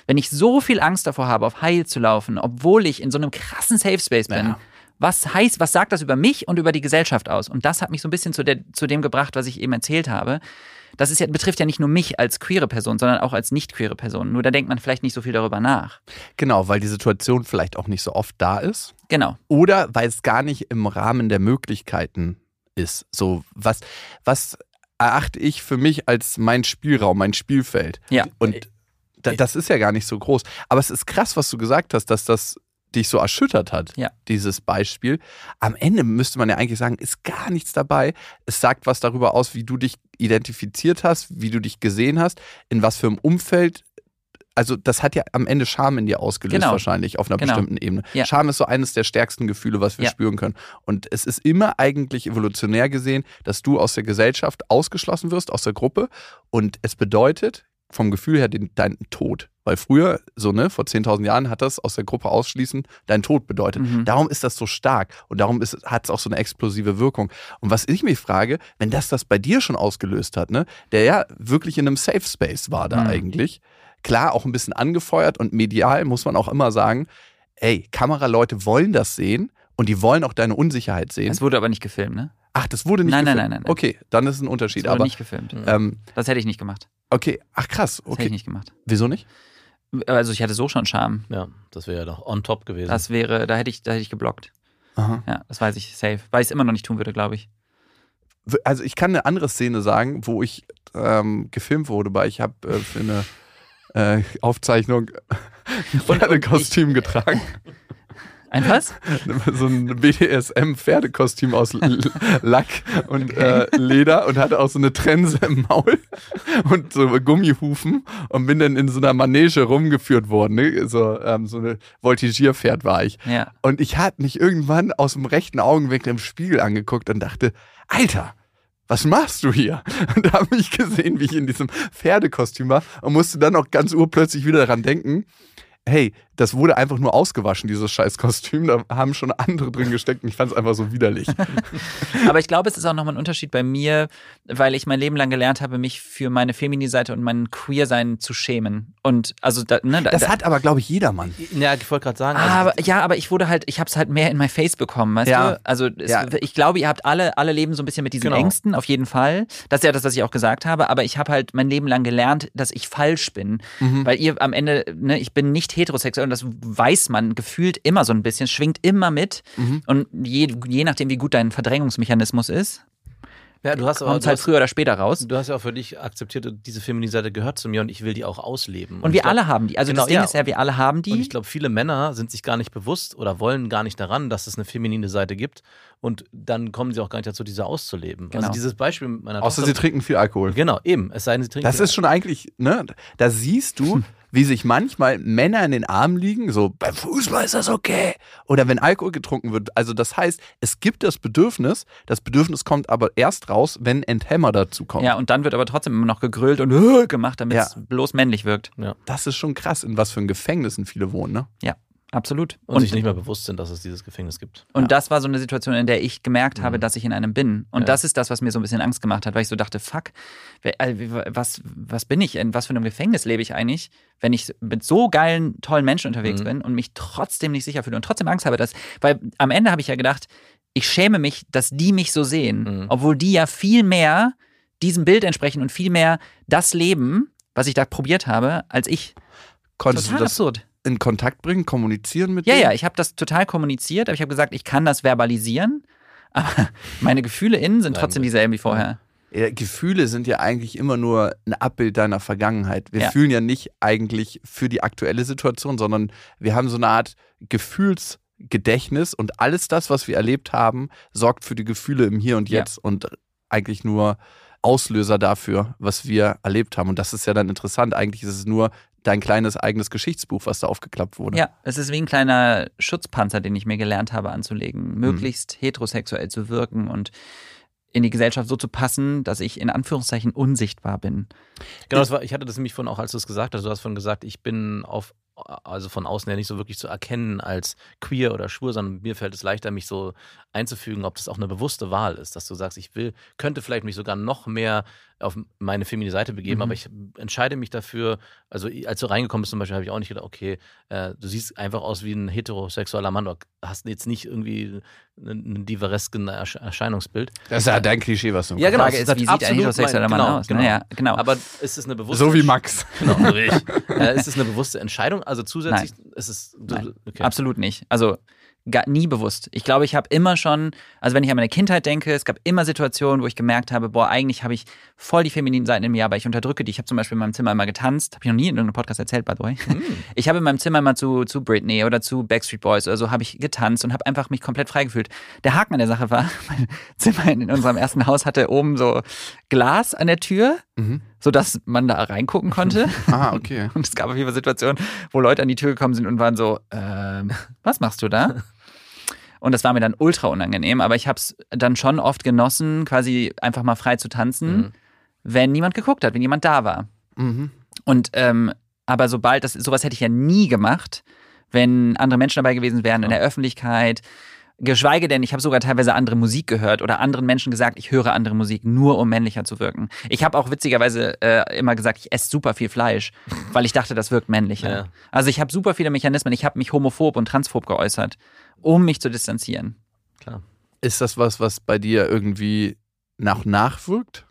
Wenn ich so viel Angst davor habe, auf Heil zu laufen, obwohl ich in so einem krassen Safe Space bin, Ja. was heißt, was sagt das über mich und über die Gesellschaft aus? Und das hat mich so ein bisschen zu, der, zu dem gebracht, was ich eben erzählt habe. Das ist ja, betrifft ja nicht nur mich als queere Person, sondern auch als nicht queere Person. Nur da denkt man vielleicht nicht so viel darüber nach. Genau, weil die Situation vielleicht auch nicht so oft da ist. Genau. Oder weil es gar nicht im Rahmen der Möglichkeiten ist. So, was, was erachte ich für mich als mein Spielraum, mein Spielfeld? Ja. Und da, das ist ja gar nicht so groß. Aber es ist krass, was du gesagt hast, dass das dich so erschüttert hat, Ja. dieses Beispiel. Am Ende müsste man ja eigentlich sagen, ist gar nichts dabei. Es sagt was darüber aus, wie du dich identifiziert hast, wie du dich gesehen hast, in was für einem Umfeld also das hat ja am Ende Scham in dir ausgelöst Genau. wahrscheinlich auf einer Genau. bestimmten Ebene. Ja. Scham ist so eines der stärksten Gefühle, was wir Ja. spüren können. Und es ist immer eigentlich evolutionär gesehen, dass du aus der Gesellschaft ausgeschlossen wirst, aus der Gruppe. Und es bedeutet vom Gefühl her den, deinen Tod. Weil früher, so ne, vor 10.000 Jahren hat das aus der Gruppe ausschließen dein Tod bedeutet. Mhm. Darum ist das so stark und darum hat es auch so eine explosive Wirkung. Und was ich mich frage, wenn das das bei dir schon ausgelöst hat, ne, der ja wirklich in einem Safe Space war da Mhm. eigentlich, klar auch ein bisschen angefeuert und medial muss man auch immer sagen, ey, Kameraleute wollen das sehen und die wollen auch deine Unsicherheit sehen. Es wurde aber nicht gefilmt, ne? Ach, das wurde nicht Nein, nein, gefilmt. nein, nein, nein. Okay, dann ist ein Unterschied. wurde Aber nicht gefilmt. ähm, Das hätte ich nicht gemacht. okay, ach krass, Das hätte ich okay. nicht gemacht. Wieso nicht? Also ich hatte so schon Scham. Ja, das wäre ja doch on top gewesen. Das wäre, da hätte ich, da hätte ich geblockt. Aha. Ja, das weiß ich safe. Weil ich es immer noch nicht tun würde, glaube ich. Also ich kann eine andere Szene sagen, wo ich ähm, gefilmt wurde, weil ich habe äh, für eine äh, Aufzeichnung ein Pferdekostüm getragen. Ein was? so ein BDSM-Pferdekostüm aus Lack und äh, Leder und hatte auch so eine Trense im Maul und so Gummihufen und bin dann in so einer Manege rumgeführt worden. Ne? So, ähm, so eine Voltigierpferd war ich. Ja. Und ich hatte mich irgendwann aus dem rechten Augenwinkel im Spiegel angeguckt und dachte, Alter, was machst du hier? Und da habe ich gesehen, wie ich in diesem Pferdekostüm war und musste dann auch ganz urplötzlich wieder daran denken, hey, das wurde einfach nur ausgewaschen, dieses scheiß Kostüm. Da haben schon andere drin gesteckt und ich fand es einfach so widerlich. Aber ich glaube, es ist auch nochmal ein Unterschied bei mir, weil ich mein Leben lang gelernt habe, mich für meine Femini-Seite und mein Queer-Sein zu schämen. Und also, da, ne, da, Das da, hat aber, glaube ich, jedermann. ja, ich wollte gerade sagen, also aber, ja, aber ich wurde halt, ich habe es halt mehr in my face bekommen, weißt Ja. du? Also es, Ja. ich glaube, ihr habt alle, alle leben so ein bisschen mit diesen Genau. Ängsten, auf jeden Fall. Das ist ja das, was ich auch gesagt habe. Aber ich habe halt mein Leben lang gelernt, dass ich falsch bin, Mhm. weil ihr am Ende, ne, ich bin nicht heterosexuell und das weiß man gefühlt immer so ein bisschen, schwingt immer mit. Mhm. Und je, je nachdem, wie gut dein Verdrängungsmechanismus ist, ja, du hast aber kommt halt hast, früher oder später raus. du hast ja auch für dich akzeptiert, diese Feminine-Seite gehört zu mir und ich will die auch ausleben. Und ich wir glaub- alle haben die. Also Genau, das Ding ja. ist ja, wir alle haben die. Und ich glaube, viele Männer sind sich gar nicht bewusst oder wollen gar nicht daran, dass es eine feminine Seite gibt. Und dann kommen sie auch gar nicht dazu, diese auszuleben. Genau. Also dieses Beispiel mit meiner Außer Tochter. sie trinken viel Alkohol. Genau, eben. Es sei denn, sie trinken. Das ist schon eigentlich, ne, da siehst du, wie sich manchmal Männer in den Armen liegen, so beim Fußball ist das okay. Oder wenn Alkohol getrunken wird. Also das heißt, es gibt das Bedürfnis, das Bedürfnis kommt aber erst raus, wenn Enthemmer dazu kommt. ja, und dann wird aber trotzdem immer noch gegrölt und äh, gemacht, damit es Ja. bloß männlich wirkt. Das ist schon krass, in was für ein Gefängnissen viele wohnen, ne? Ja, absolut. und, sich nicht mehr bewusst sind, dass es dieses Gefängnis gibt. Und Ja. das war so eine Situation, in der ich gemerkt habe, Mhm. dass ich in einem bin. Und Ja. das ist das, was mir so ein bisschen Angst gemacht hat, weil ich so dachte, fuck, äh, was, was bin ich? In was für einem Gefängnis lebe ich eigentlich, wenn ich mit so geilen, tollen Menschen unterwegs Mhm. bin und mich trotzdem nicht sicher fühle und trotzdem Angst habe, dass, weil am Ende habe ich ja gedacht, ich schäme mich, dass die mich so sehen, Mhm. obwohl die ja viel mehr diesem Bild entsprechen und viel mehr das leben, was ich da probiert habe, als ich. Konntest Total du das absurd. In Kontakt bringen, kommunizieren mit Ja, denen? ja, ich habe das total kommuniziert, aber ich habe gesagt, ich kann das verbalisieren, aber meine Gefühle innen sind trotzdem dieselben wie vorher. Ja, Gefühle sind ja eigentlich immer nur ein Abbild deiner Vergangenheit. Wir Ja. fühlen ja nicht eigentlich für die aktuelle Situation, sondern wir haben so eine Art Gefühlsgedächtnis und alles das, was wir erlebt haben, sorgt für die Gefühle im Hier und Ja. Jetzt und eigentlich nur Auslöser dafür, was wir erlebt haben. Und das ist ja dann interessant. Eigentlich ist es nur dein kleines eigenes Geschichtsbuch, was da aufgeklappt wurde. Ja, es ist wie ein kleiner Schutzpanzer, den ich mir gelernt habe anzulegen, möglichst heterosexuell zu wirken und in die Gesellschaft so zu passen, dass ich in Anführungszeichen unsichtbar bin. Genau, das war, ich hatte das nämlich vorhin auch, als du es gesagt hast, du hast vorhin gesagt, ich bin auf, also von außen her nicht so wirklich zu erkennen als queer oder schwul, sondern mir fällt es leichter, mich so einzufügen, ob das auch eine bewusste Wahl ist, dass du sagst, ich will, könnte vielleicht mich sogar noch mehr auf meine feminine Seite begeben, Mhm. aber ich entscheide mich dafür, also als du reingekommen bist zum Beispiel, habe ich auch nicht gedacht, okay, äh, du siehst einfach aus wie ein heterosexueller Mann, du hast jetzt nicht irgendwie ein, ein diveresken Ersch- Erscheinungsbild. Das ist ja dein Klischee, was du Ja, genau. Frage das ist, wie sieht ein heterosexueller mein- Mann genau, aus? genau. Ne? Ja, genau. Aber ist es eine bewusste So wie Max. Genau, so wie ich. äh, ist es eine bewusste Entscheidung? Also zusätzlich ist es. Nein. Okay. Absolut nicht. Also gar, nie bewusst. Ich glaube, ich habe immer schon, also wenn ich an meine Kindheit denke, es gab immer Situationen, wo ich gemerkt habe, boah, eigentlich habe ich voll die femininen Seiten in mir, aber ich unterdrücke die. Ich habe zum Beispiel in meinem Zimmer immer getanzt, habe ich noch nie in irgendeinem Podcast erzählt, by the way. Hm. Ich habe in meinem Zimmer immer zu, zu Britney oder zu Backstreet Boys oder so habe ich getanzt und habe einfach mich komplett frei gefühlt. Der Haken an der Sache war, mein Zimmer in unserem ersten Haus hatte oben so Glas an der Tür Mhm. Sodass man da reingucken konnte. Ah, okay. Und es gab auf jeden Fall Situationen, wo Leute an die Tür gekommen sind und waren so, ähm, was machst du da? Und das war mir dann ultra unangenehm, aber ich habe es dann schon oft genossen, quasi einfach mal frei zu tanzen, Mhm. wenn niemand geguckt hat, wenn jemand da war. Mhm. Und ähm, aber sobald das, sowas hätte ich ja nie gemacht, wenn andere Menschen dabei gewesen wären in der Öffentlichkeit. Geschweige denn, ich habe sogar teilweise andere Musik gehört oder anderen Menschen gesagt, ich höre andere Musik, nur um männlicher zu wirken. Ich habe auch witzigerweise äh, immer gesagt, ich esse super viel Fleisch, weil ich dachte, das wirkt männlicher. Ja. Also ich habe super viele Mechanismen. Ich habe mich homophob und transphob geäußert, um mich zu distanzieren. Klar. Ist das was, was bei dir irgendwie nach nachwirkt?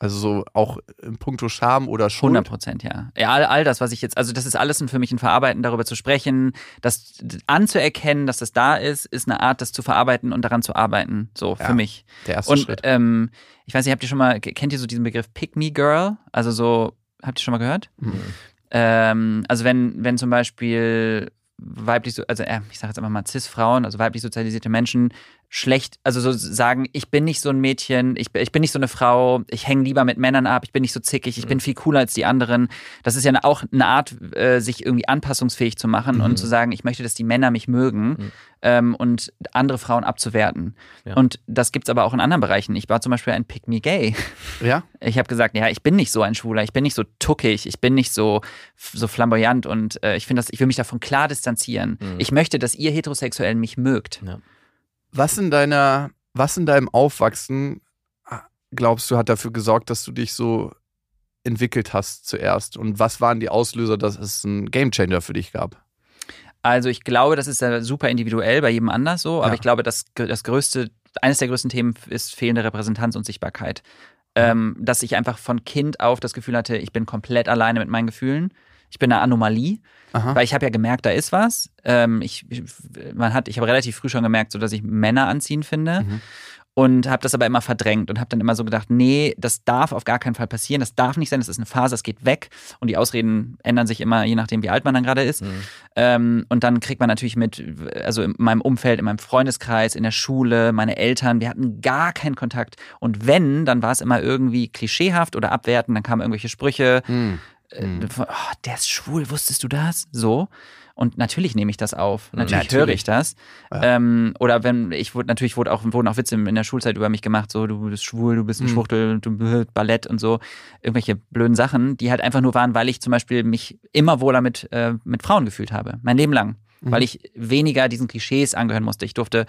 Also so auch in puncto Scham oder Schuld? 100 Prozent, ja. ja all, all das, was ich jetzt, also das ist alles für mich ein Verarbeiten, darüber zu sprechen, das anzuerkennen, dass das da ist, ist eine Art, das zu verarbeiten und daran zu arbeiten, so Ja, für mich. Der erste Und Schritt. ähm, ich weiß nicht, habt ihr schon mal, kennt ihr so diesen Begriff Pick Me Girl? Also so, habt ihr schon mal gehört? Mhm. Ähm, also wenn, wenn zum Beispiel weiblich, so- also äh, ich sage jetzt einfach mal Cis-Frauen, also weiblich sozialisierte Menschen, schlecht, also so sagen, ich bin nicht so ein Mädchen, ich, bin- ich bin nicht so eine Frau, ich hänge lieber mit Männern ab, ich bin nicht so zickig, ich bin viel cooler als die anderen. Das ist ja auch eine Art, äh, sich irgendwie anpassungsfähig zu machen und zu sagen, ich möchte, dass die Männer mich mögen ähm, und andere Frauen abzuwerten. Ja. Und das gibt's aber auch in anderen Bereichen. Ich war zum Beispiel ein Pick Me Gay. Ja? Ich habe gesagt, ja, ich bin nicht so ein Schwuler, ich bin nicht so tuckig, ich bin nicht so, so flamboyant und äh, ich finde das, ich will mich davon klar distanzieren. Ich möchte, dass ihr Heterosexuellen mich mögt. Ja. Was in deiner, was in deinem Aufwachsen ah, glaubst du hat dafür gesorgt, dass du dich so entwickelt hast zuerst? Und was waren die Auslöser, dass es einen Gamechanger für dich gab? Also ich glaube, das ist ja super individuell bei jedem anders so, aber Ja. ich glaube, das, das größte, eines der größten Themen ist fehlende Repräsentanz und Sichtbarkeit. Ähm, dass ich einfach von Kind auf das Gefühl hatte, ich bin komplett alleine mit meinen Gefühlen. Ich bin eine Anomalie. Aha. Weil ich habe ja gemerkt, da ist was. Ähm, ich, man hat, ich habe relativ früh schon gemerkt, so dass ich Männer anziehen finde. Mhm. Und habe das aber immer verdrängt und habe dann immer so gedacht, nee, das darf auf gar keinen Fall passieren, das darf nicht sein, das ist eine Phase, das geht weg. Und die Ausreden ändern sich immer, je nachdem, wie alt man dann gerade ist. Ähm, und dann kriegt man natürlich mit, also in meinem Umfeld, in meinem Freundeskreis, in der Schule, meine Eltern, wir hatten gar keinen Kontakt. Und wenn, dann war es immer irgendwie klischeehaft oder abwertend, dann kamen irgendwelche Sprüche, Hm. Von, oh, der ist schwul, wusstest du das? So. Und natürlich nehme ich das auf. Natürlich, Natürlich. höre ich das. Ja. Ähm, oder wenn, ich wurde, natürlich wurde auch, wurden auch Witze in der Schulzeit über mich gemacht, so, du bist schwul, du bist ein Mhm. Schwuchtel, du bist Ballett und so. Irgendwelche blöden Sachen, die halt einfach nur waren, weil ich zum Beispiel mich immer wohler mit, äh, mit Frauen gefühlt habe. Mein Leben lang. Mhm. Weil ich weniger diesen Klischees angehören musste. Ich durfte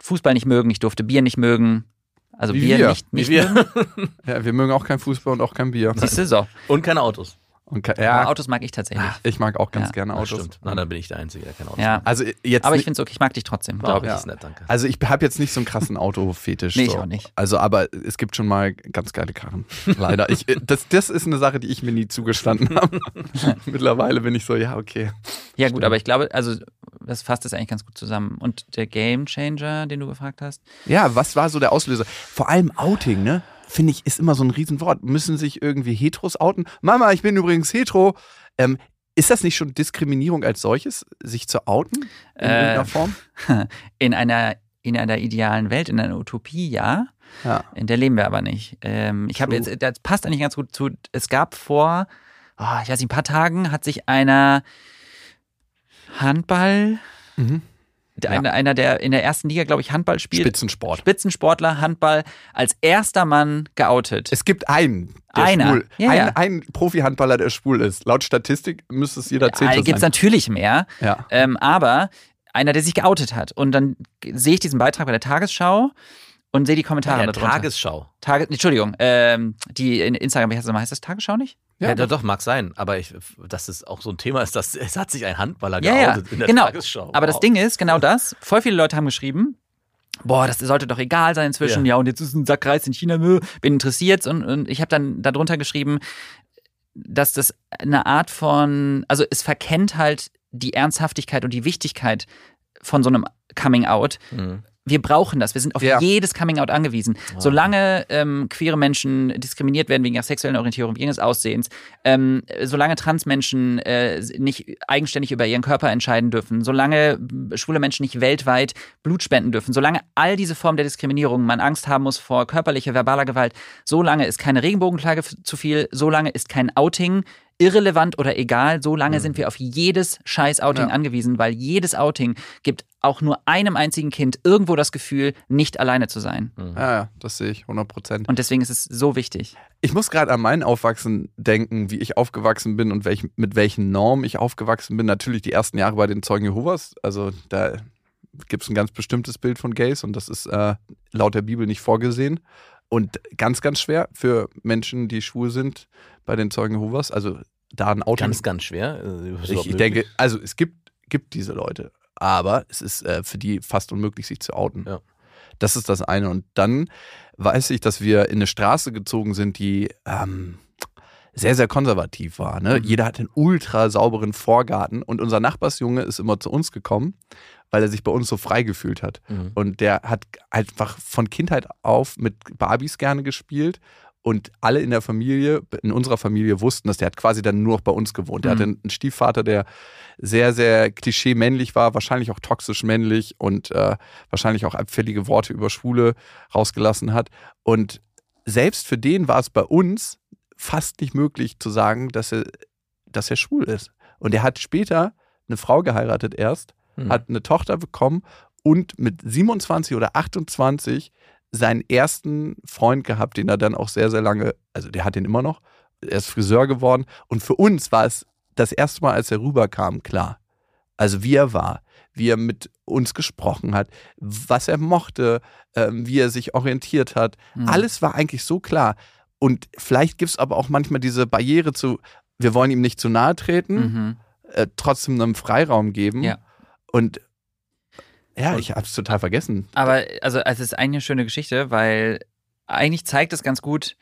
Fußball nicht mögen, ich durfte Bier nicht mögen. Also Wie Bier wir. nicht, Wie nicht wir. mögen. Ja, wir mögen auch kein Fußball und auch kein Bier. Siehst du, so. Und keine Autos. Und Aber ja, Autos mag ich tatsächlich. ich mag auch ganz Ja, gerne Das Autos. stimmt. Na, dann bin ich der Einzige, der keine Autos Ja. mag. Also jetzt Aber ich finde es okay, ich mag dich trotzdem, Oh, glaube ich. das ist nett, danke. Also ich habe jetzt nicht so einen krassen Autofetisch. Nee, ich so. auch nicht. Also, aber es gibt schon mal ganz geile Karren. Leider. Ich, das, das ist eine Sache, die ich mir nie zugestanden habe. Mittlerweile bin ich so, ja, okay. Ja, Stimmt. gut, aber ich glaube, also das fasst es eigentlich ganz gut zusammen. Und der Game Changer, den du gefragt hast? Ja, was war so der Auslöser? Vor allem Outing, ne? Finde ich, ist immer so ein Riesenwort. Müssen sich irgendwie Heteros outen? Mama, ich bin übrigens hetero. Ähm, ist das nicht schon Diskriminierung als solches, sich zu outen? In Äh, irgendeiner Form? In einer, in einer idealen Welt, in einer Utopie, ja. Ja. In der leben wir aber nicht. Ähm, ich habe jetzt, das passt eigentlich ganz gut zu. Es gab vor, oh, ich weiß nicht, ein paar Tagen hat sich einer Handball, Mhm. Ja. einer, einer, der in der ersten Liga, glaube ich, Handball spielt, Spitzensport. Spitzensportler, Handball, als erster Mann geoutet. Es gibt einen, der Einer. schwul. Ja, ein, ja. ein Profi-Handballer, der schwul ist. Laut Statistik müsste es jeder Zehnte Gibt es natürlich mehr. Ja. Ähm, aber einer, der sich geoutet hat. Und dann sehe ich diesen Beitrag bei der Tagesschau und sehe die Kommentare Ja. Tagesschau. Tage, Entschuldigung, ähm, die in Instagram, wie heißt das, heißt das Tagesschau nicht? Ja, Ja, doch, mag sein. Aber ich, dass es auch so ein Thema ist, dass es hat sich ein Handballer Ja, ja, geoutet in der genau. Tagesschau. Aber das Wow. Ding ist, genau das, voll viele Leute haben geschrieben, boah, das sollte doch egal sein inzwischen, ja, Ja. und jetzt ist ein Sackreis in China, bin interessiert und, und ich habe dann darunter geschrieben, dass das eine Art von, also es verkennt halt die Ernsthaftigkeit und die Wichtigkeit von so einem Coming Out, Mhm. Wir brauchen das. Wir sind auf Ja. jedes Coming-out angewiesen. Solange ähm, queere Menschen diskriminiert werden wegen ihrer sexuellen Orientierung, wegen ihres Aussehens, ähm, solange Transmenschen äh, nicht eigenständig über ihren Körper entscheiden dürfen, solange äh, schwule Menschen nicht weltweit Blut spenden dürfen, solange all diese Formen der Diskriminierung man Angst haben muss vor körperlicher, verbaler Gewalt, solange ist keine Regenbogenklage zu viel, solange ist kein Outing irrelevant oder egal, solange sind wir auf jedes scheiß Outing Ja. angewiesen, weil jedes Outing gibt auch nur einem einzigen Kind irgendwo das Gefühl, nicht alleine zu sein. Ja, ja, das sehe ich 100 Prozent. Und deswegen ist es so wichtig. Ich muss gerade an mein Aufwachsen denken, wie ich aufgewachsen bin und welch, mit welchen Normen ich aufgewachsen bin. Natürlich die ersten Jahre bei den Zeugen Jehovas. Also da gibt es ein ganz bestimmtes Bild von Gays und das ist äh, laut der Bibel nicht vorgesehen. Und ganz, ganz schwer für Menschen, die schwul sind bei den Zeugen Jehovas. Also da ein Auto. Ganz, ganz schwer. Äh, ich, ich denke, also es gibt, gibt diese Leute, aber es ist äh, für die fast unmöglich, sich zu outen. Ja. Das ist das eine. Und dann weiß ich, dass wir in eine Straße gezogen sind, die ähm, sehr, sehr konservativ war. Ne? Mhm. Jeder hat einen ultra sauberen Vorgarten und unser Nachbarsjunge ist immer zu uns gekommen, weil er sich bei uns so frei gefühlt hat. Mhm. Und der hat einfach von Kindheit auf mit Barbies gerne gespielt. Und alle in der Familie, in unserer Familie wussten das. Der hat quasi dann nur noch bei uns gewohnt. Der Mhm. hatte einen Stiefvater, der sehr, sehr klischee männlich war, wahrscheinlich auch toxisch männlich und äh, wahrscheinlich auch abfällige Worte über Schwule rausgelassen hat. Und selbst für den war es bei uns fast nicht möglich zu sagen, dass er, dass er schwul ist. Und er hat später eine Frau geheiratet erst, Mhm. hat eine Tochter bekommen und mit 27 oder 28 seinen ersten Freund gehabt, den er dann auch sehr, sehr lange, also der hat den immer noch, er ist Friseur geworden. Und für uns war es das erste Mal, als er rüberkam, klar. Also wie er war, wie er mit uns gesprochen hat, was er mochte, ähm, wie er sich orientiert hat. Mhm. Alles war eigentlich so klar. Und vielleicht gibt es aber auch manchmal diese Barriere zu, wir wollen ihm nicht zu nahe treten, Mhm. äh, trotzdem einem Freiraum geben. Ja. Und ja, ich habe es total vergessen. Aber also es ist eine schöne Geschichte, weil eigentlich zeigt es ganz gut.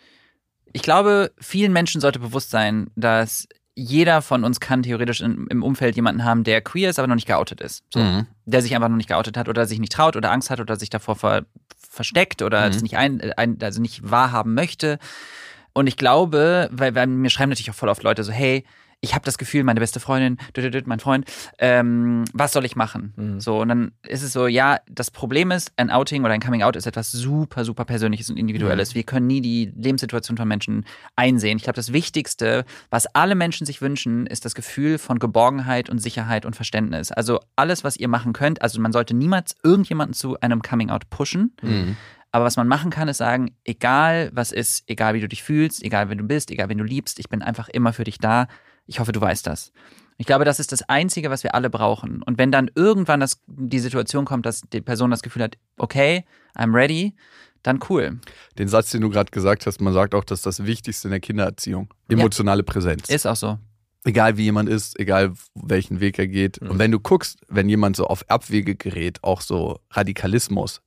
Ich glaube, vielen Menschen sollte bewusst sein, dass jeder von uns kann theoretisch in, im Umfeld jemanden haben, der queer ist, aber noch nicht geoutet ist. So. Mhm. Der sich einfach noch nicht geoutet hat oder sich nicht traut oder Angst hat oder sich davor ver versteckt oder Mhm. es nicht ein, ein, also nicht wahrhaben möchte. Und ich glaube, weil, weil mir schreiben natürlich auch voll oft Leute so, hey, ich habe das Gefühl, meine beste Freundin, mein Freund, ähm, was soll ich machen? Mhm. So, und dann ist es so, ja, das Problem ist, ein Outing oder ein Coming Out ist etwas super, super Persönliches und Individuelles. Wir können nie die Lebenssituation von Menschen einsehen. Ich glaube, das Wichtigste, was alle Menschen sich wünschen, ist das Gefühl von Geborgenheit und Sicherheit und Verständnis. Also alles, was ihr machen könnt, also man sollte niemals irgendjemanden zu einem Coming Out pushen. Mhm. Aber was man machen kann, ist sagen, egal was ist, egal wie du dich fühlst, egal wer du bist, egal wen du liebst, ich bin einfach immer für dich da. Ich hoffe, du weißt das. Ich glaube, das ist das Einzige, was wir alle brauchen. Und wenn dann irgendwann das, die Situation kommt, dass die Person das Gefühl hat, okay, I'm ready, dann cool. Den Satz, den du gerade gesagt hast, man sagt auch, dass das Wichtigste in der Kindererziehung emotionale Präsenz. Ist auch so. egal wie jemand ist, egal welchen Weg er geht. Mhm. Und wenn du guckst, wenn jemand so auf Abwege gerät, auch so Radikalismus,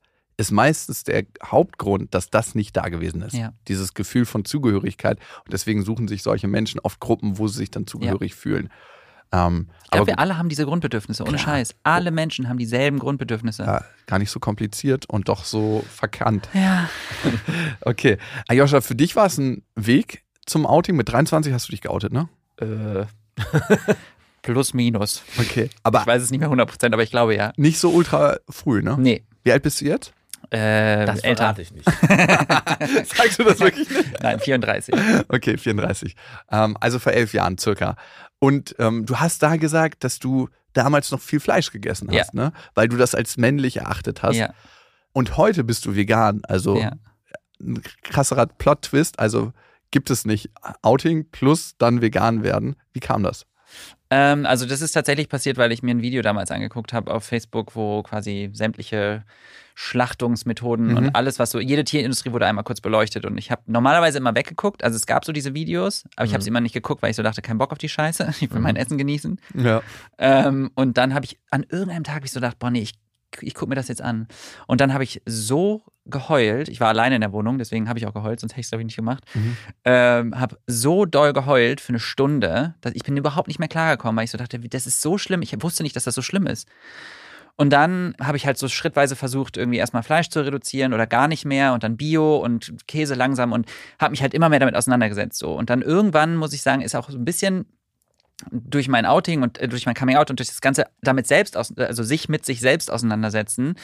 ist meistens der Hauptgrund, dass das nicht da gewesen ist. Ja. Dieses Gefühl von Zugehörigkeit. Und deswegen suchen sich solche Menschen oft Gruppen, wo sie sich dann zugehörig fühlen. Ähm, Ich aber glaube, wir alle haben diese Grundbedürfnisse, ohne Klar. Scheiß. Alle Menschen haben dieselben Grundbedürfnisse. ja, gar nicht so kompliziert und doch so verkannt. Ja. Okay. Ayosha, für dich war es ein Weg zum Outing. Mit 23 hast du dich geoutet, ne? Äh, plus, minus. Okay. Aber Ich weiß es nicht mehr 100%, aber ich glaube ja. nicht so ultra früh, ne? Nee. Wie alt bist du jetzt? Äh, Das älter. verrate ich nicht. Sagst du das wirklich nicht? Nein, 34. Okay, 34. Ähm, also vor elf Jahren circa. Und ähm, du hast da gesagt, dass du damals noch viel Fleisch gegessen hast, Ja. ne? Weil du das als männlich erachtet hast. Ja, Und heute bist du vegan. Also ja. ein krasserer Plot-Twist. Also gibt es nicht Outing plus dann vegan werden. Wie kam das? Ähm, also das ist tatsächlich passiert, weil ich mir ein Video damals angeguckt habe auf Facebook, wo quasi sämtliche Schlachtungsmethoden Mhm. und alles, was so, jede Tierindustrie wurde einmal kurz beleuchtet und ich habe normalerweise immer weggeguckt, also es gab so diese Videos, aber ich habe Mhm. sie immer nicht geguckt, weil ich so dachte, kein Bock auf die Scheiße, ich will Mhm. mein Essen genießen. Ja. Ähm, und dann habe ich an irgendeinem Tag ich so gedacht, boah nee, ich, ich gucke mir das jetzt an. Und dann habe ich so geheult, ich war alleine in der Wohnung, deswegen habe ich auch geheult, sonst hätte ich es glaube ich nicht gemacht Mhm. ähm, habe so doll geheult für eine Stunde, dass ich bin überhaupt nicht mehr klargekommen, weil ich so dachte, das ist so schlimm. Ich wusste nicht, dass das so schlimm ist. Und dann habe ich halt so schrittweise versucht, irgendwie erstmal Fleisch zu reduzieren oder gar nicht mehr und dann Bio und Käse langsam und habe mich halt immer mehr damit auseinandergesetzt. So. Und dann irgendwann, muss ich sagen, ist auch so ein bisschen durch mein Outing und äh, durch mein Coming Out und durch das Ganze damit selbst, aus, also sich mit sich selbst auseinandersetzen,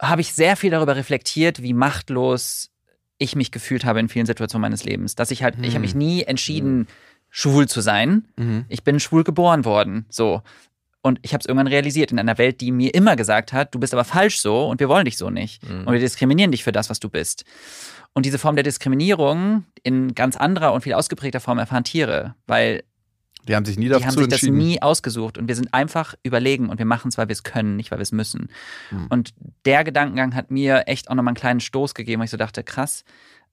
habe ich sehr viel darüber reflektiert, wie machtlos ich mich gefühlt habe in vielen Situationen meines Lebens. Dass ich halt, ich habe mich nie entschieden, schwul zu sein. Mhm. Ich bin schwul geboren worden. So. Und ich habe es irgendwann realisiert in einer Welt, die mir immer gesagt hat, du bist aber falsch so und wir wollen dich so nicht. Mhm. Und wir diskriminieren dich für das, was du bist. Und diese Form der Diskriminierung in ganz anderer und viel ausgeprägter Form erfahren Tiere, weil Die haben sich nie die dazu haben sich das entschieden. nie ausgesucht und wir sind einfach überlegen und wir machen es, weil wir es können, nicht weil wir es müssen. Mhm. Und der Gedankengang hat mir echt auch nochmal einen kleinen Stoß gegeben, weil ich so dachte, krass,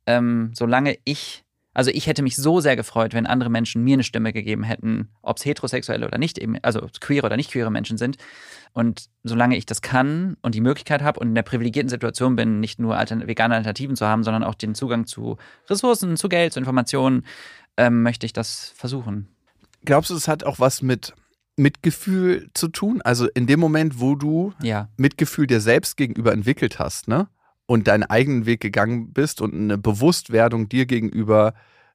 ähm, solange ich, also ich hätte mich so sehr gefreut, wenn andere Menschen mir eine Stimme gegeben hätten, ob es heterosexuelle oder nicht, eben, also queere oder nicht queere Menschen sind. Und solange ich das kann und die Möglichkeit habe und in der privilegierten Situation bin, nicht nur altern vegane Alternativen zu haben, sondern auch den Zugang zu Ressourcen, zu Geld, zu Informationen, ähm, möchte ich das versuchen. Glaubst du, es hat auch was mit Mitgefühl zu tun? Also in dem Moment, wo du Ja. Mitgefühl dir selbst gegenüber entwickelt hast, ne? Und deinen eigenen Weg gegangen bist und eine Bewusstwerdung dir gegenüber